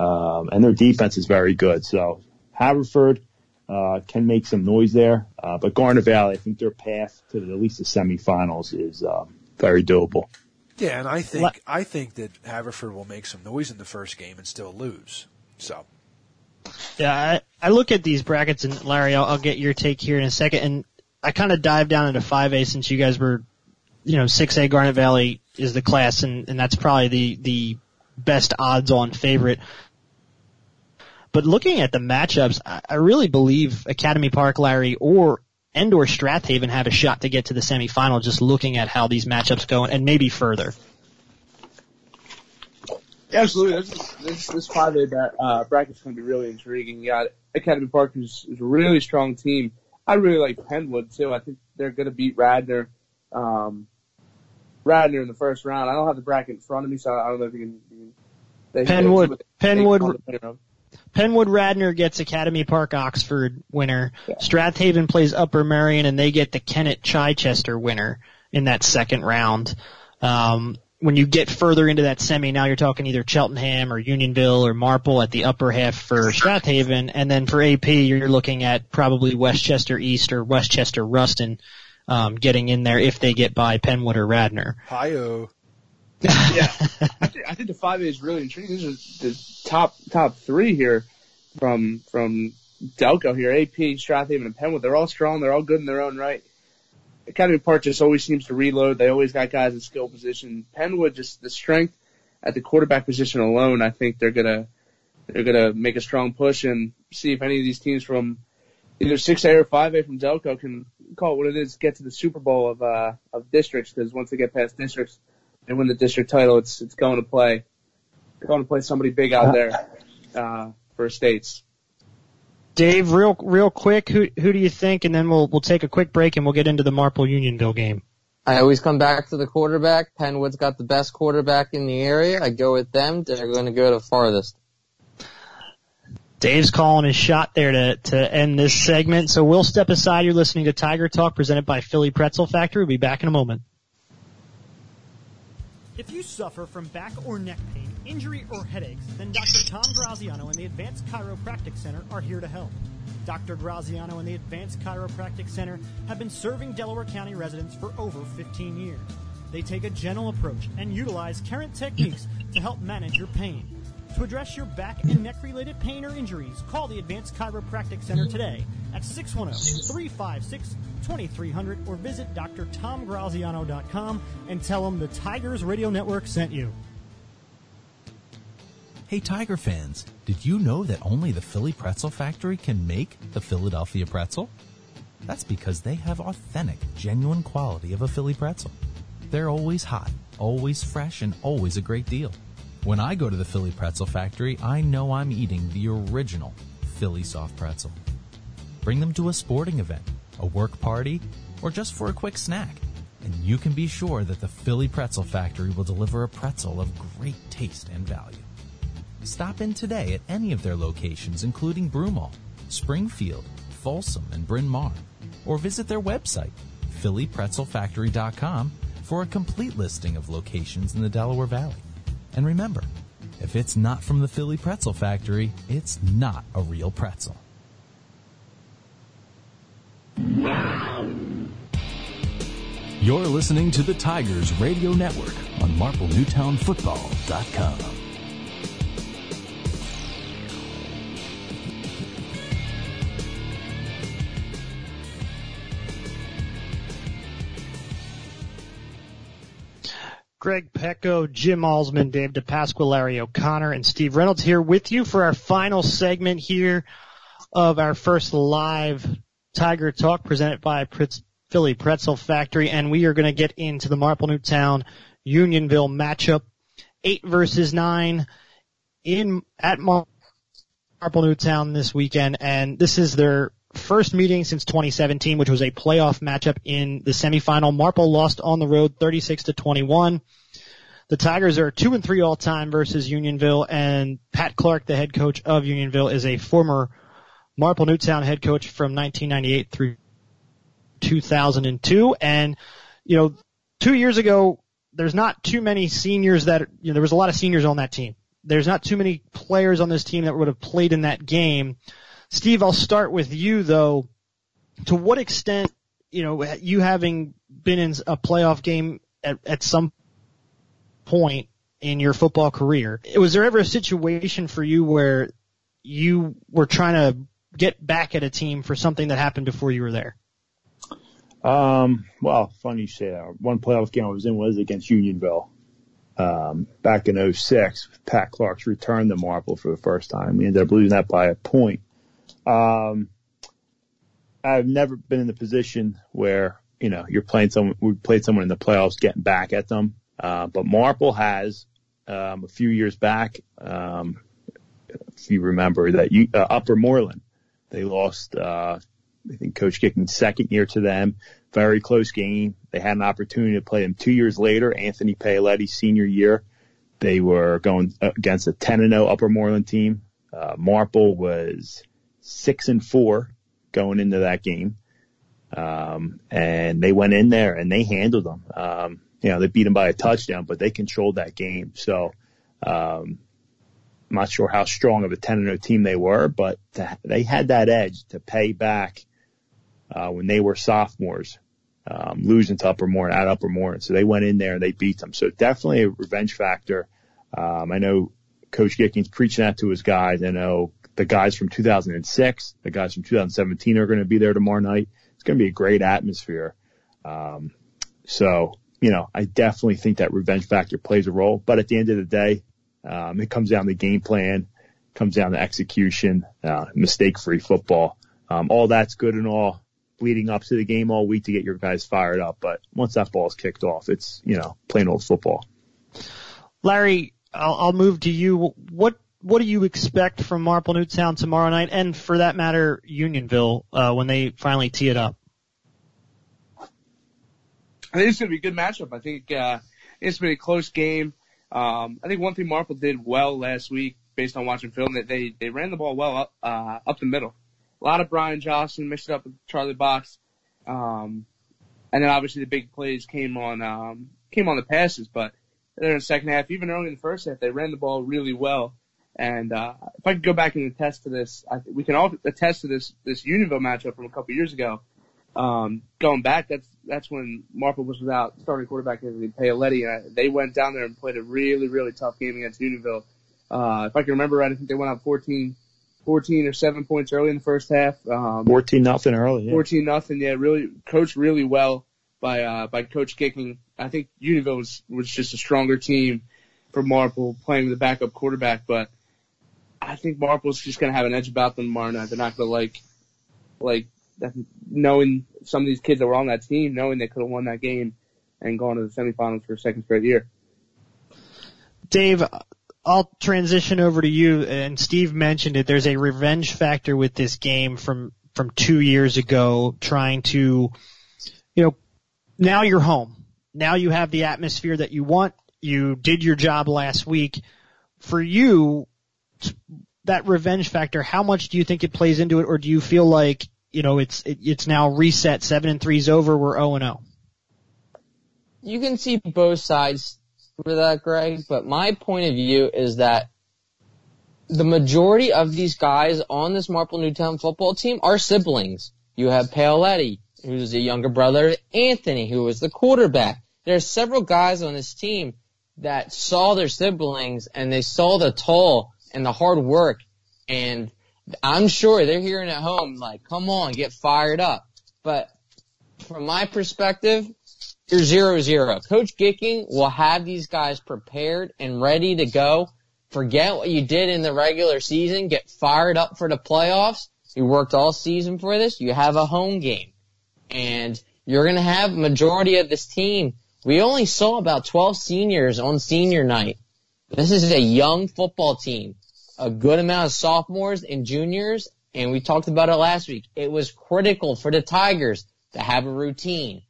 um, and their defense is very good. So Haverford, uh, can make some noise there. Uh, but Garnet Valley, I think their path to the, at least the semifinals is, um, very doable. Yeah, and I think I think that Haverford will make some noise in the first game and still lose. So Yeah, I, I look at these brackets, and Larry, I'll, I'll get your take here in a second. And I kind of dive down into 5A since you guys were, you know, 6A Garnet Valley is the class, and, and that's probably the, the best odds on favorite. But looking at the matchups, I, I really believe Academy Park, Larry, or and or Strath Haven have a shot to get to the semifinal just looking at how these matchups go and maybe further. Absolutely. This, this, this bra- uh, bracket's going to be really intriguing. You got Academy Park, who's a really strong team. I really like Penn Wood too. I think they're going to beat Radnor, um, Radnor in the first round. I don't have the bracket in front of me, so I don't know if you can. You can Penn Wood- Penwood- they call the winner of. Penn Wood Radnor gets Academy Park Oxford winner. Strath Haven plays Upper Merion and they get the Kennett Chichester winner in that second round. Um, when you get further into that semi, now you're talking either Cheltenham or Unionville or Marple at the upper half for Strath Haven, and then for AP you're looking at probably West Chester East or West Chester Rustin um, getting in there if they get by Penn Wood or Radnor. hi-oh. (laughs) yeah, I think, I think the five A is really intriguing. These are the top top three here from from Delco here. AP, Strath Haven, and Penn Wood. They're all strong. They're all good in their own right. Academy Park just always seems to reload. They always got guys in skill position. Penn Wood just the strength at the quarterback position alone. I think they're gonna they're gonna make a strong push and see if any of these teams from either six A or five A from Delco can call it what it is, get to the Super Bowl of uh of districts. Because once they get past districts and win the district title, it's it's going to play going to play somebody big out there uh for states. Dave, real real quick, who who do you think? And then we'll we'll take a quick break and we'll get into the Marple Unionville game. I always come back to the quarterback. Penn Wood's got the best quarterback in the area. I go with them. They're going to go the farthest. Dave's calling his shot there to, to end this segment. So we'll step aside. You're listening to Tiger Talk presented by Philly Pretzel Factory. We'll be back in a moment. If you suffer from back or neck pain, injury, or headaches, then Dr. Tom Graziano and the Advanced Chiropractic Center are here to help. Dr. Graziano and the Advanced Chiropractic Center have been serving Delaware County residents for over 15 years. They take a gentle approach and utilize current techniques to help manage your pain. To address your back and neck related pain or injuries, call the Advanced Chiropractic Center today at 610-356-2300 or visit drtomgraziano.com and tell them the Tigers Radio Network sent you. Hey Tiger fans, did you know that only the Philly Pretzel Factory can make the Philadelphia pretzel? That's because they have authentic, genuine quality of a Philly pretzel. They're always hot, always fresh, and always a great deal. When I go to the Philly Pretzel Factory, I know I'm eating the original Philly soft pretzel. Bring them to a sporting event, a work party, or just for a quick snack, and you can be sure that the Philly Pretzel Factory will deliver a pretzel of great taste and value. Stop in today at any of their locations, including Broomall, Springfield, Folsom, and Bryn Mawr, or visit their website, phillypretzelfactory.com, for a complete listing of locations in the Delaware Valley. And remember, if it's not from the Philly Pretzel Factory, it's not a real pretzel. You're listening to the Tigers Radio Network on MarpleNewtownFootball.com. Greg Pecko, Jim Allsman, Dave Dipasqua, Larry O'Connor, and Steve Reynolds here with you for our final segment here of our first live Tiger Talk presented by Pritz, Philly Pretzel Factory. And we are going to get into the Marple Newtown Unionville matchup. Eight versus nine in, at Mar- Marple Newtown this weekend. And this is their first meeting since 2017, which was a playoff matchup in the semifinal. Marple lost on the road 36 to 21. The Tigers are two and three all time versus Unionville and Pat Clark, the head coach of Unionville, is a former Marple Newtown head coach from 1998 through 2002. And, you know, two years ago, there's not too many seniors that, you know, there was a lot of seniors on that team. There's not too many players on this team that would have played in that game. Steve, I'll start with you though. To what extent, you know, you having been in a playoff game at, at some point in your football career, was there ever a situation for you where you were trying to get back at a team for something that happened before you were there? Um, well, funny you say that. One playoff game I was in was against Unionville. Um, back in 06, Pat Clark's returned the Marple for the first time. We ended up losing that by a point. Um, I've never been in the position where, you know, you're playing someone, we played someone in the playoffs getting back at them. Uh, but Marple has, um, a few years back, um, if you remember that you, uh, Upper Moreland, they lost, uh, I think Coach Gicking's second year to them. Very close game. They had an opportunity to play them two years later. Anthony Paoletti's senior year. They were going against a 10 and 0 Upper Moreland team. Uh, Marple was six and four going into that game. Um, and they went in there and they handled them. Um, you know, they beat them by a touchdown, but they controlled that game. So, um, I'm not sure how strong of a 10 and 0 team they were, but to, they had that edge to pay back, uh, when they were sophomores, um, losing to Upper Moreland at Upper Moreland. So they went in there and they beat them. So definitely a revenge factor. Um, I know Coach Gicking's preaching that to his guys. I know the guys from 2006, the guys from 2017 are going to be there tomorrow night. It's going to be a great atmosphere. Um, so, you know, I definitely think that revenge factor plays a role, but at the end of the day, um, it comes down to game plan, comes down to execution, uh, mistake free football. Um, all that's good and all leading up to the game all week to get your guys fired up. But once that ball's kicked off, it's, you know, plain old football. Larry, I'll, I'll move to you. What what do you expect from Marple Newtown tomorrow night, and for that matter, Unionville uh, when they finally tee it up? I think it's going to be a good matchup. I think uh, it's been a close game. Um, I think one thing Marple did well last week, based on watching film, that they they ran the ball well up uh, up the middle. A lot of Brian Johnson mixed it up with Charlie Box, um, and then obviously the big plays came on um, came on the passes. But then in the second half, even early in the first half, they ran the ball really well. And uh, if I could go back and attest to this, I, we can all attest to this this Unionville matchup from a couple years ago. Um, going back, that's that's when Marple was without starting quarterback Anthony Paoletti, and I, they went down there and played a really really tough game against Unionville. Uh, if I can remember right, I think they went up 14, 14 or seven points early in the first half. Um, 14 nothing early. Yeah. 14 nothing. Yeah, really coached really well by uh, by Coach Gicking. I think Unionville was was just a stronger team for Marple playing with the backup quarterback, but I think Marple's just going to have an edge about them tomorrow night. They're not going to like like that, knowing some of these kids that were on that team, knowing they could have won that game and gone to the semifinals for a second straight year. Dave, I'll transition over to you. And Steve mentioned it. There's a revenge factor with this game from from two years ago, trying to, you know, now you're home. Now you have the atmosphere that you want. You did your job last week. For you, that revenge factor, how much do you think it plays into it, or do you feel like you know it's it, it's now reset? Seven and three's over. We're zero and zero. You can see both sides for that, Greg, but my point of view is that the majority of these guys on this Marple Newtown football team are siblings. You have Paoletti, who's the younger brother Anthony, who was the quarterback. There are several guys on this team that saw their siblings and they saw the toll and the hard work and I'm sure they're hearing at home like, come on, get fired up. But from my perspective, you're zero zero. Coach Gicking will have these guys prepared and ready to go. Forget what you did in the regular season. Get fired up for the playoffs. You worked all season for this. You have a home game and you're going to have majority of this team. We only saw about 12 seniors on senior night. This is a young football team, a good amount of sophomores and juniors. And we talked about it last week. It was critical for the Tigers to have a routine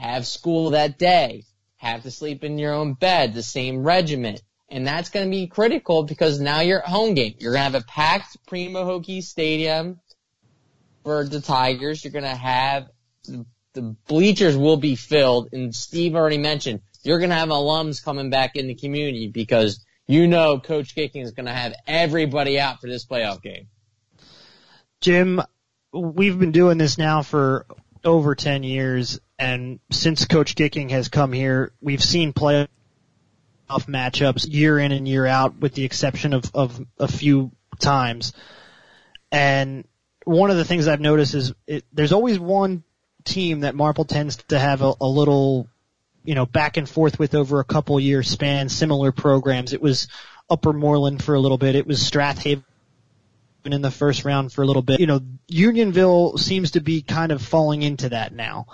have school that day, have to sleep in your own bed, the same regiment. And that's going to be critical because now you're at home game. You're going to have a packed Primo Hokie Stadium for the Tigers. You're going to have the bleachers will be filled. And Steve already mentioned you're going to have alums coming back in the community because you know Coach Gicking is going to have everybody out for this playoff game. Jim, we've been doing this now for over 10 years and since Coach Gicking has come here, we've seen playoff matchups year in and year out with the exception of, of a few times. And one of the things I've noticed is it, there's always one team that Marple tends to have a, a little, you know, back and forth with over a couple year span, similar programs. It was Upper Moreland for a little bit. It was Strath Haven in the first round for a little bit. You know, Unionville seems to be kind of falling into that now.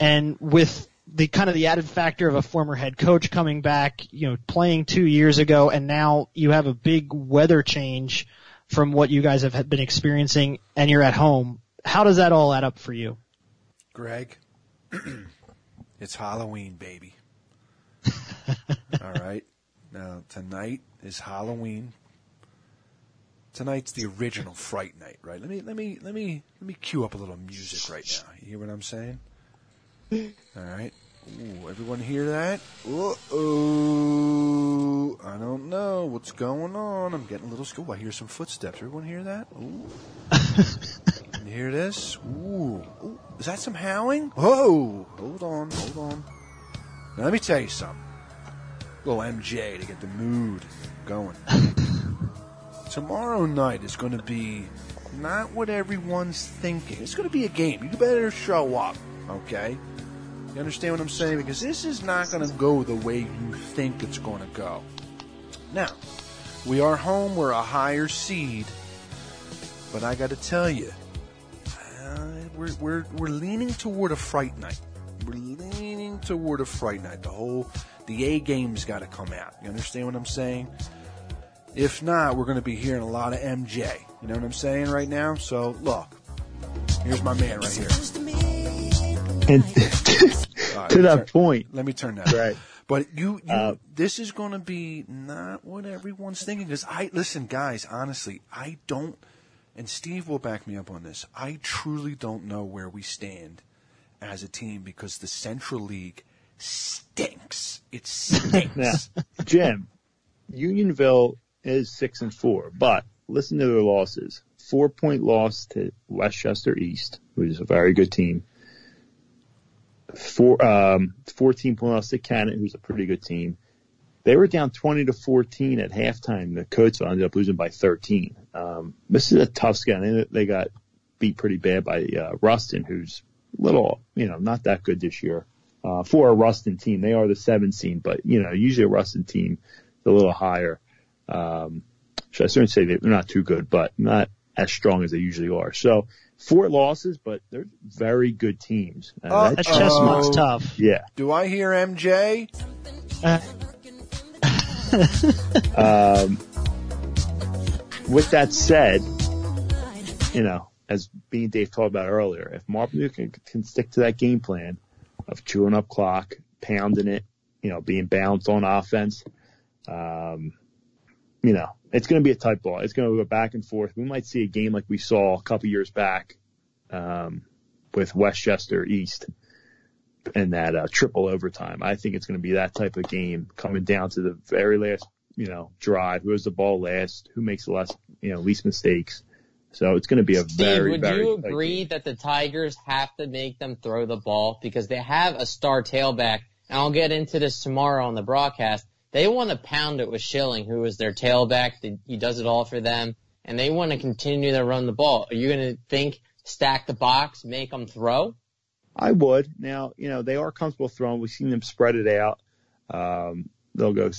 And with the kind of the added factor of a former head coach coming back, you know, playing two years ago, and now you have a big weather change from what you guys have been experiencing, and you're at home. How does that all add up for you? Greg, (clears throat) it's Halloween, baby. (laughs) all right. Now tonight is Halloween. Tonight's the original Fright Night, right? Let me let me let me let me cue up a little music right now. You hear what I'm saying? (laughs) All right. Ooh, everyone hear that? Uh-oh. I don't know what's going on. I'm getting a little scared. Oh, I hear some footsteps. Everyone hear that? Ooh. (laughs) hear this? Ooh. Ooh. Is that some howling? Whoa. Hold on. Hold on. Now let me tell you something. A little MJ to get the mood going. (laughs) Tomorrow night is going to be not what everyone's thinking. It's going to be a game. You better show up, okay? You understand what I'm saying? Because this is not going to go the way you think it's going to go. Now, we are home. We're a higher seed, but I got to tell you, we're we're we're leaning toward a fright night. We're leaning toward a fright night. The whole the A game's got to come out. You understand what I'm saying? If not, we're going to be hearing a lot of MJ. You know what I'm saying right now? So look, here's my man right here. And (laughs) right, to that turn- point, Let me turn that. Right. But you, you Uh, this is going to be not what everyone's thinking. Because I listen, guys. Honestly, I don't. And Steve will back me up on this. I truly don't know where we stand as a team because the Central League stinks. It stinks. (laughs) Now, Jim, Unionville is six and four, but listen to their losses. Four point loss to West Chester East, which is a very good team. Four, um, 14 point loss to Cannon, who's a pretty good team. They were down 20 to 14 at halftime. The Coatesville ended up losing by 13. Um, this is a tough scan. They, they got beat pretty bad by uh, Rustin, who's a little, you know, not that good this year. Uh, for a Rustin team, they are the seventh seed, but you know, usually a Rustin team is a little higher. Um, so I certainly say they're not too good, but not as strong as they usually are. So four losses, but they're very good teams. Uh, Uh, that- That Chestnut's Oh. tough. yeah. Do I hear MJ? Um, with that said, you know, as being Dave talked about earlier, if Martin can, can stick to that game plan of chewing up clock, pounding it, you know, being balanced on offense, um, you know, it's going to be a tight ball. It's going to go back and forth. We might see a game like we saw a couple years back um, with West Chester East and that uh, triple overtime. I think it's going to be that type of game coming down to the very last, you know, drive. Who has the ball last? Who makes the last, you know, least mistakes? So it's going to be a Steve, very, would very you agree game. that the Tigers have to make them throw the ball because they have a star tailback? And I'll get into this tomorrow on the broadcast. They want to pound it with Schilling, who is their tailback. He does it all for them, and they want to continue to run the ball. Are you going to think stack the box, make them throw? I would. Now, you know, they are comfortable throwing. We've seen them spread it out. Um, they'll go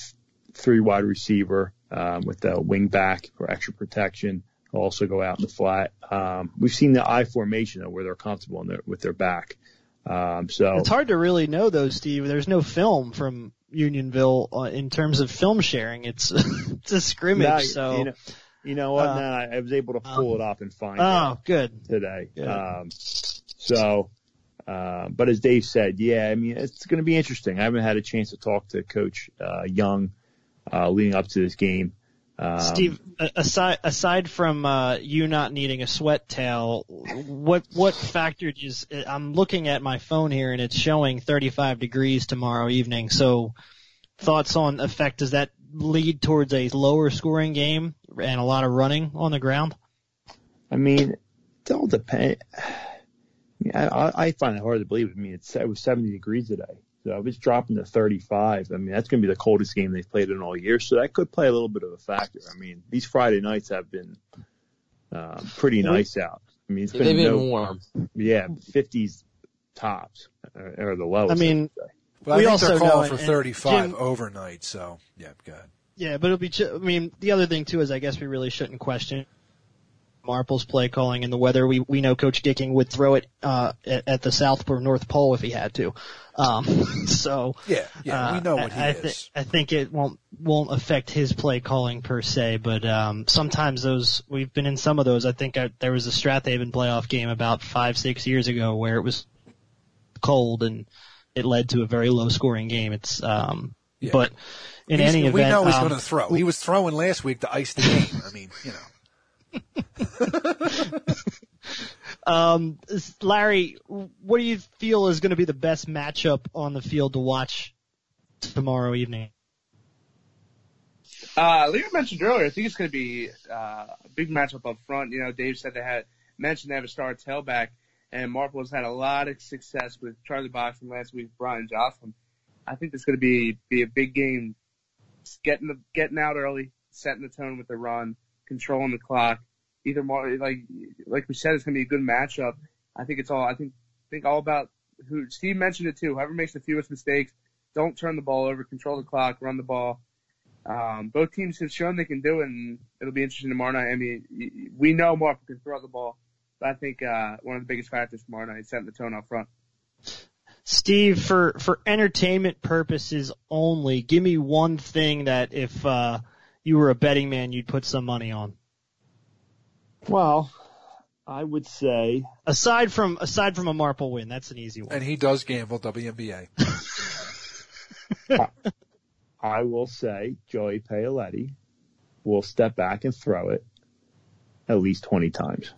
three wide receiver, um, with the wing back for extra protection. They'll also go out in the flat. Um, we've seen the I formation where they're comfortable in their, with their back. Um, so It's hard to really know though, Steve. There's no film from Unionville uh, in terms of film sharing. It's (laughs) it's a scrimmage, No, so you know, you know what? Uh, no, I was able to pull it up and find it. oh, good. today. Good. Um, so, uh, but as Dave said, yeah, I mean, it's going to be interesting. I haven't had a chance to talk to Coach uh, Young uh, leading up to this game. Um, Steve, aside aside from uh, you not needing a sweat towel, what what factored is? I'm looking at my phone here and it's showing 35 degrees tomorrow evening. So, thoughts on effect? Does that lead towards a lower scoring game and a lot of running on the ground? I mean, it all depends. I, I, I find it hard to believe. I mean, it's, it was 70 degrees today. So if it's dropping to 35, I mean, that's going to be the coldest game they've played in all year. So that could play a little bit of a factor. I mean, these Friday nights have been um, pretty nice out. I mean, it's They've been been no, warm. yeah, 50s tops uh, or the lowest. I mean, should say. But We I also know- calling for 35 Jim- overnight. So yeah, go ahead. Yeah, but it'll be. ch- I mean, the other thing too is I guess we really shouldn't question Marple's play calling and the weather. We we know Coach Gicking would throw it uh, at, at the South or North Pole if he had to. Um, (laughs) so Yeah, yeah, we uh, know what he I, I is. I think it won't won't affect his play calling per se, but um, sometimes those we've been in some of those. I think I, there was a Strath Haven playoff game about five six years ago where it was cold and it led to a very low scoring game. It's um, Yeah. but in He's- any event, we know he's um, going to throw. He was throwing last week to ice the game. I mean, you know. Um, Larry, what do you feel is going to be the best matchup on the field to watch tomorrow evening? Uh, I mentioned earlier, I think it's going to be uh, a big matchup up front. You know, Dave said they had mentioned they have a star tailback, and Marple's had a lot of success with Charlie Boxing last week, Brian Jocelyn. I think it's going to be be a big game. Getting the getting out early, setting the tone with the run, controlling the clock. Either more like like we said, it's going to be a good matchup. I think it's all I think think all about who Steve mentioned it too. Whoever makes the fewest mistakes, don't turn the ball over, control the clock, run the ball. Um, both teams have shown they can do it, and it'll be interesting tomorrow night. I mean, we know Marple can throw the ball, but I think uh, one of the biggest factors tomorrow night is setting the tone up front. Steve, for for entertainment purposes only, give me one thing that if uh, you were a betting man, you'd put some money on. Well, I would say Aside from aside from a Marple win, that's an easy one. And he does gamble WNBA. (laughs) I will say Joey Paoletti will step back and throw it at least 20 times.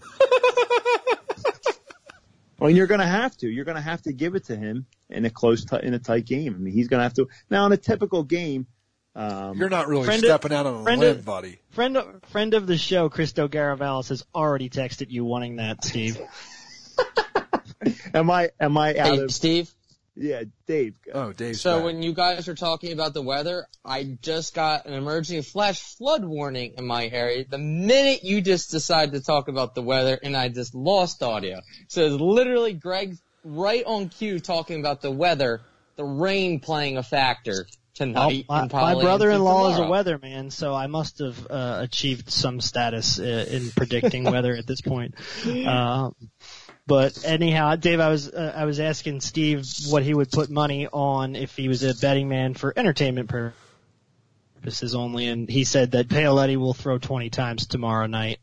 (laughs) well, you're going to have to. You're going to have to give it to him in a close, t- in a tight game. I mean, he's going to have to. Now, in a typical game, um, You're not really Friend of- stepping out on a friend limb, of- buddy. Friend of, friend of the show, Christo Garavellis, has already texted you wanting that, Steve. (laughs) am I, am I out Hey, of, Steve. yeah, Dave. Oh, Dave's So back. when you guys are talking about the weather, I just got an emergency flash flood warning in my area. The minute you just decided to talk about the weather, and I just lost audio. So it's literally Greg right on cue talking about the weather, the rain playing a factor Well, my, my brother-in-law is a weatherman, so I must have uh, achieved some status uh, in predicting weather at this point. Uh, (laughs) but anyhow, Dave, I was uh, I was asking Steve what he would put money on if he was a betting man for entertainment purposes only, and he said that Paoletti will throw 20 times tomorrow night.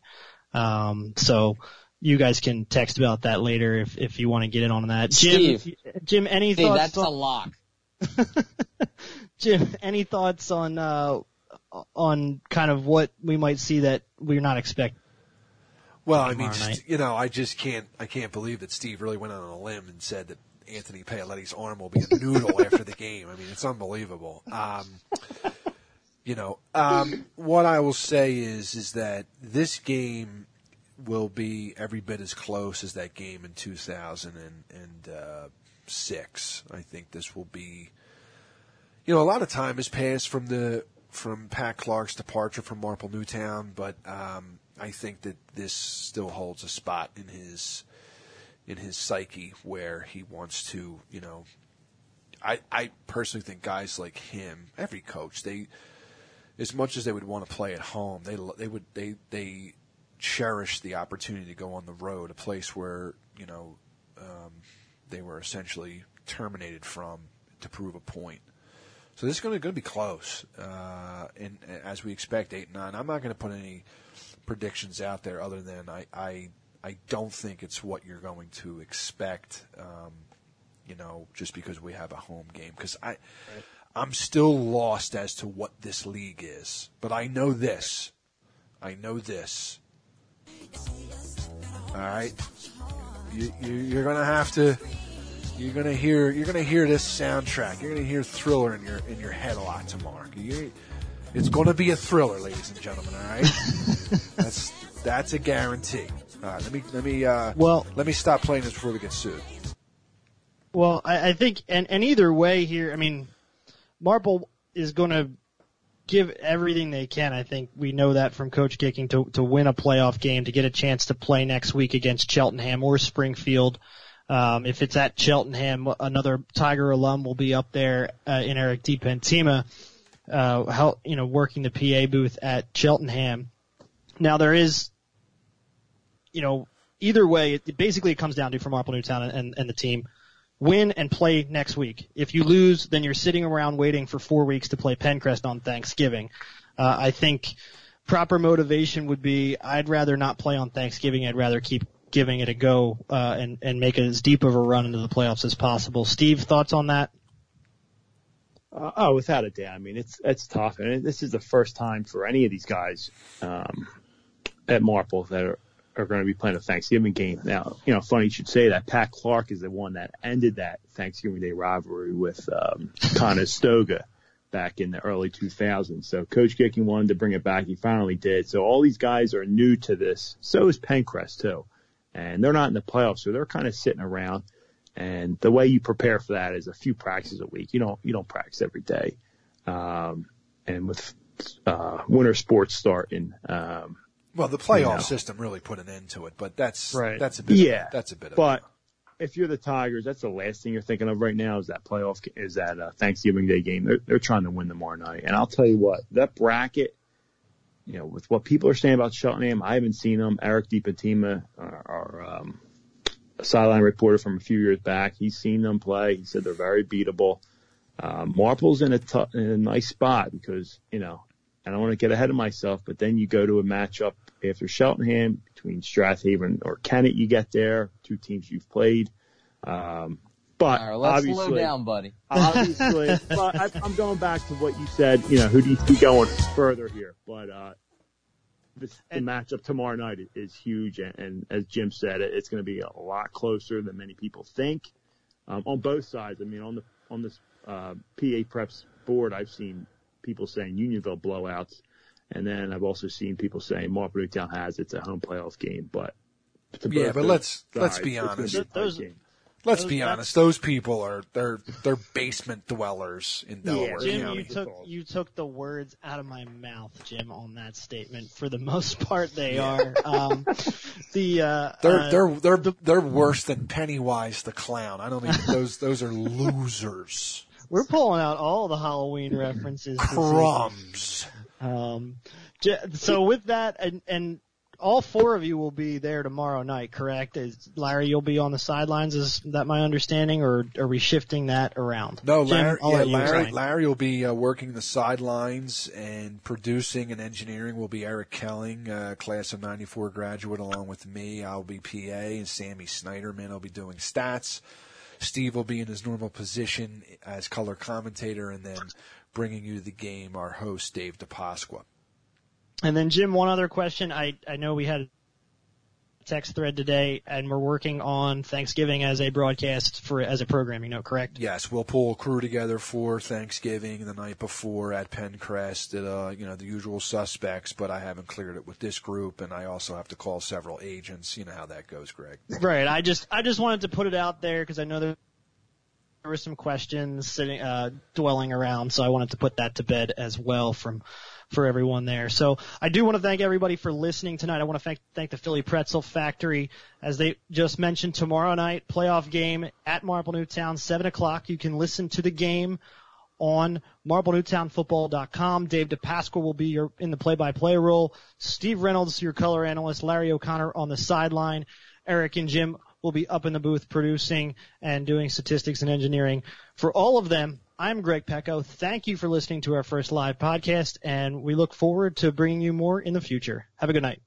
Um, so you guys can text about that later if if you want to get in on that. Jim, Steve. Jim, any Steve, thoughts? that's on- a lock. (laughs) Jim, any thoughts on uh, on kind of what we might see that we're not expecting? Well, I mean, just, you know, I just can't, I can't believe that Steve really went on a limb and said that Anthony Paoletti's arm will be a noodle (laughs) after the game. I mean, it's unbelievable. Um, you know, um, what I will say is, is that this game will be every bit as close as that game in 2006. I think this will be, you know, a lot of time has passed from the from Pat Clark's departure from Marple Newtown, but um, I think that this still holds a spot in his in his psyche where he wants to, you know. I I personally think guys like him, every coach, they as much as they would want to play at home, they they would they they cherish the opportunity to go on the road, a place where you know um, they were essentially terminated from to prove a point. So this is going to, going to be close, uh, as we expect, eight and nine. I'm not going to put any predictions out there other than I I, I don't think it's what you're going to expect. Um, you know, just because we have a home game, because I. I'm still lost as to what this league is, but I know this. I know this. All right, you, you, you're gonna have to. You're gonna hear. You're gonna hear this soundtrack. You're gonna hear Thriller in your in your head a lot tomorrow. You, it's gonna be a thriller, ladies and gentlemen. All right, (laughs) that's that's a guarantee. All right, let me let me uh, Well- let me stop playing this before we get sued. Well, I, I think, and, and either way here, I mean, Marple is going to give everything they can. I think we know that from Coach Gicking to to win a playoff game, to get a chance to play next week against Cheltenham or Springfield. Um, if it's at Cheltenham, another Tiger alum will be up there uh, in Eric DiPentima, uh, help, you know, working the PA booth at Cheltenham. Now there is, you know, either way, it, basically it comes down to for Marple Newtown and, and the team win and play next week. If you lose, then you're sitting around waiting for four weeks to play Penncrest on Thanksgiving. Uh, I think proper motivation would be I'd rather not play on Thanksgiving. I'd rather keep giving it a go uh, and and make as deep of a run into the playoffs as possible. Steve, thoughts on that? Uh, oh, without a doubt. I mean, it's it's tough, and this is the first time for any of these guys um, at Marple that are, are going to be playing a Thanksgiving game. Now, you know, funny you should say that. Pat Clark is the one that ended that Thanksgiving Day rivalry with um, Conestoga back in the early 2000s. So Coach Gicking wanted to bring it back. He finally did. So all these guys are new to this. So is Penncrest too, and they're not in the playoffs, so they're kind of sitting around. And the way you prepare for that is a few practices a week. You don't you don't practice every day. Um, and with uh, winter sports starting, um, Well, the playoff You know. system really put an end to it, but that's Right. that's a bit. yeah, of, that's a bit. Of But if you're the Tigers, that's the last thing you're thinking of right now is that playoff, is that uh, Thanksgiving Day game. They're, they're trying to win tomorrow night. And I'll tell you what, that bracket, you know, with what people are saying about Cheltenham, I haven't seen them. Eric DiPatima, our, our um, sideline reporter from a few years back, he's seen them play. He said they're very beatable. Um, Marple's in a, t- in a nice spot because, you know, I don't want to get ahead of myself, but then you go to a matchup after Cheltenham between Strath Haven or Kennett you get there, two teams you've played. Um, but All right, let's obviously, slow down, buddy. (laughs) obviously, but I, I'm going back to what you said. You know, who do you see going further here? But uh, this, the And- matchup tomorrow night is, is huge, and, and as Jim said, it, it's going to be a lot closer than many people think um, on both sides. I mean, on the on this uh, PA Preps board, I've seen people saying Unionville blowouts, and then I've also seen people saying Marple Newtown has it's a home playoff game. But Yeah, but let's- let's be honest. Those- game. Let's Those- be honest; those people are they're they're basement dwellers in Delaware yeah, Jim, County. you took you took the words out of my mouth, Jim, on that statement. For the most part, they are. Um, (laughs) the uh, They're uh, they're they're they're worse than Pennywise the clown. I don't think (laughs) those those are losers. we're pulling out all the Halloween references. Crumbs. Um, so with that, and, and all four of you will be there tomorrow night, correct? Is Larry, you'll be on the sidelines. Is that my understanding, or are we shifting that around? No, Larry, I'll yeah, Larry. Larry will be uh, working the sidelines and producing and engineering will be Eric Kelling, uh, class of 94 graduate along with me. I'll be PA and Sammy Snyderman will be doing stats. Steve will be in his normal position as color commentator and then bringing you the game, our host, Dave Dipasqua. And then Jim, one other question. I I know we had a text thread today, and we're working on Thanksgiving as a broadcast for as a programming note, correct? Yes, we'll pull a crew together for Thanksgiving the night before at Penncrest. At, uh, you know the usual suspects, but I haven't cleared it with this group, and I also have to call several agents. You know how that goes, Greg. Right. I just I just wanted to put it out there because I know there there were some questions sitting uh, dwelling around, so I wanted to put that to bed as well from for everyone there. So I do want to thank everybody for listening tonight. I want to thank thank the Philly Pretzel Factory as they just mentioned tomorrow night playoff game at Marple Newtown seven o'clock. You can listen to the game on MarpleNewtownFootball.com. Dave Dipasqua will be your, in the play-by-play role. Steve Reynolds, your color analyst. Larry O'Connor on the sideline. Eric and Jim will be up in the booth producing and doing statistics and engineering. For all of them, I'm Greg Pecko. Thank you for listening to our first live podcast, and we look forward to bringing you more in the future. Have a good night.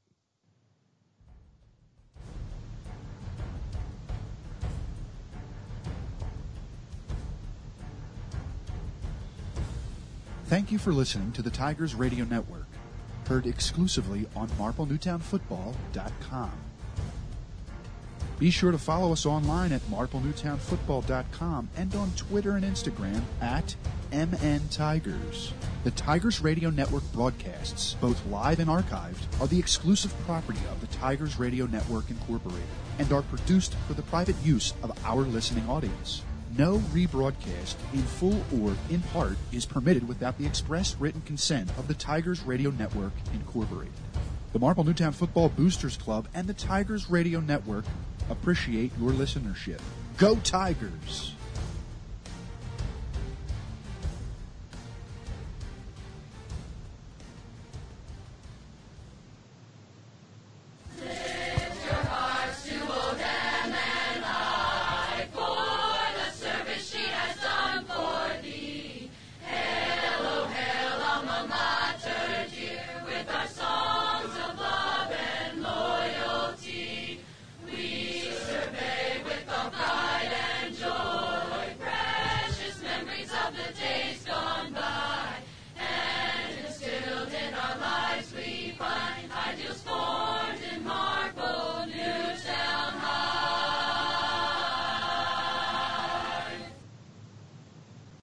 Thank you for listening to the Tigers Radio Network, heard exclusively on MarpleNewtownFootball.com. Be sure to follow us online at MarpleNewtownFootball.com and on Twitter and Instagram at MN Tigers. The Tigers Radio Network broadcasts, both live and archived, are the exclusive property of the Tigers Radio Network Incorporated and are produced for the private use of our listening audience. No rebroadcast, in full or in part, is permitted without the express written consent of the Tigers Radio Network Incorporated. The Marple Newtown Football Boosters Club and the Tigers Radio Network appreciate your listenership. Go Tigers!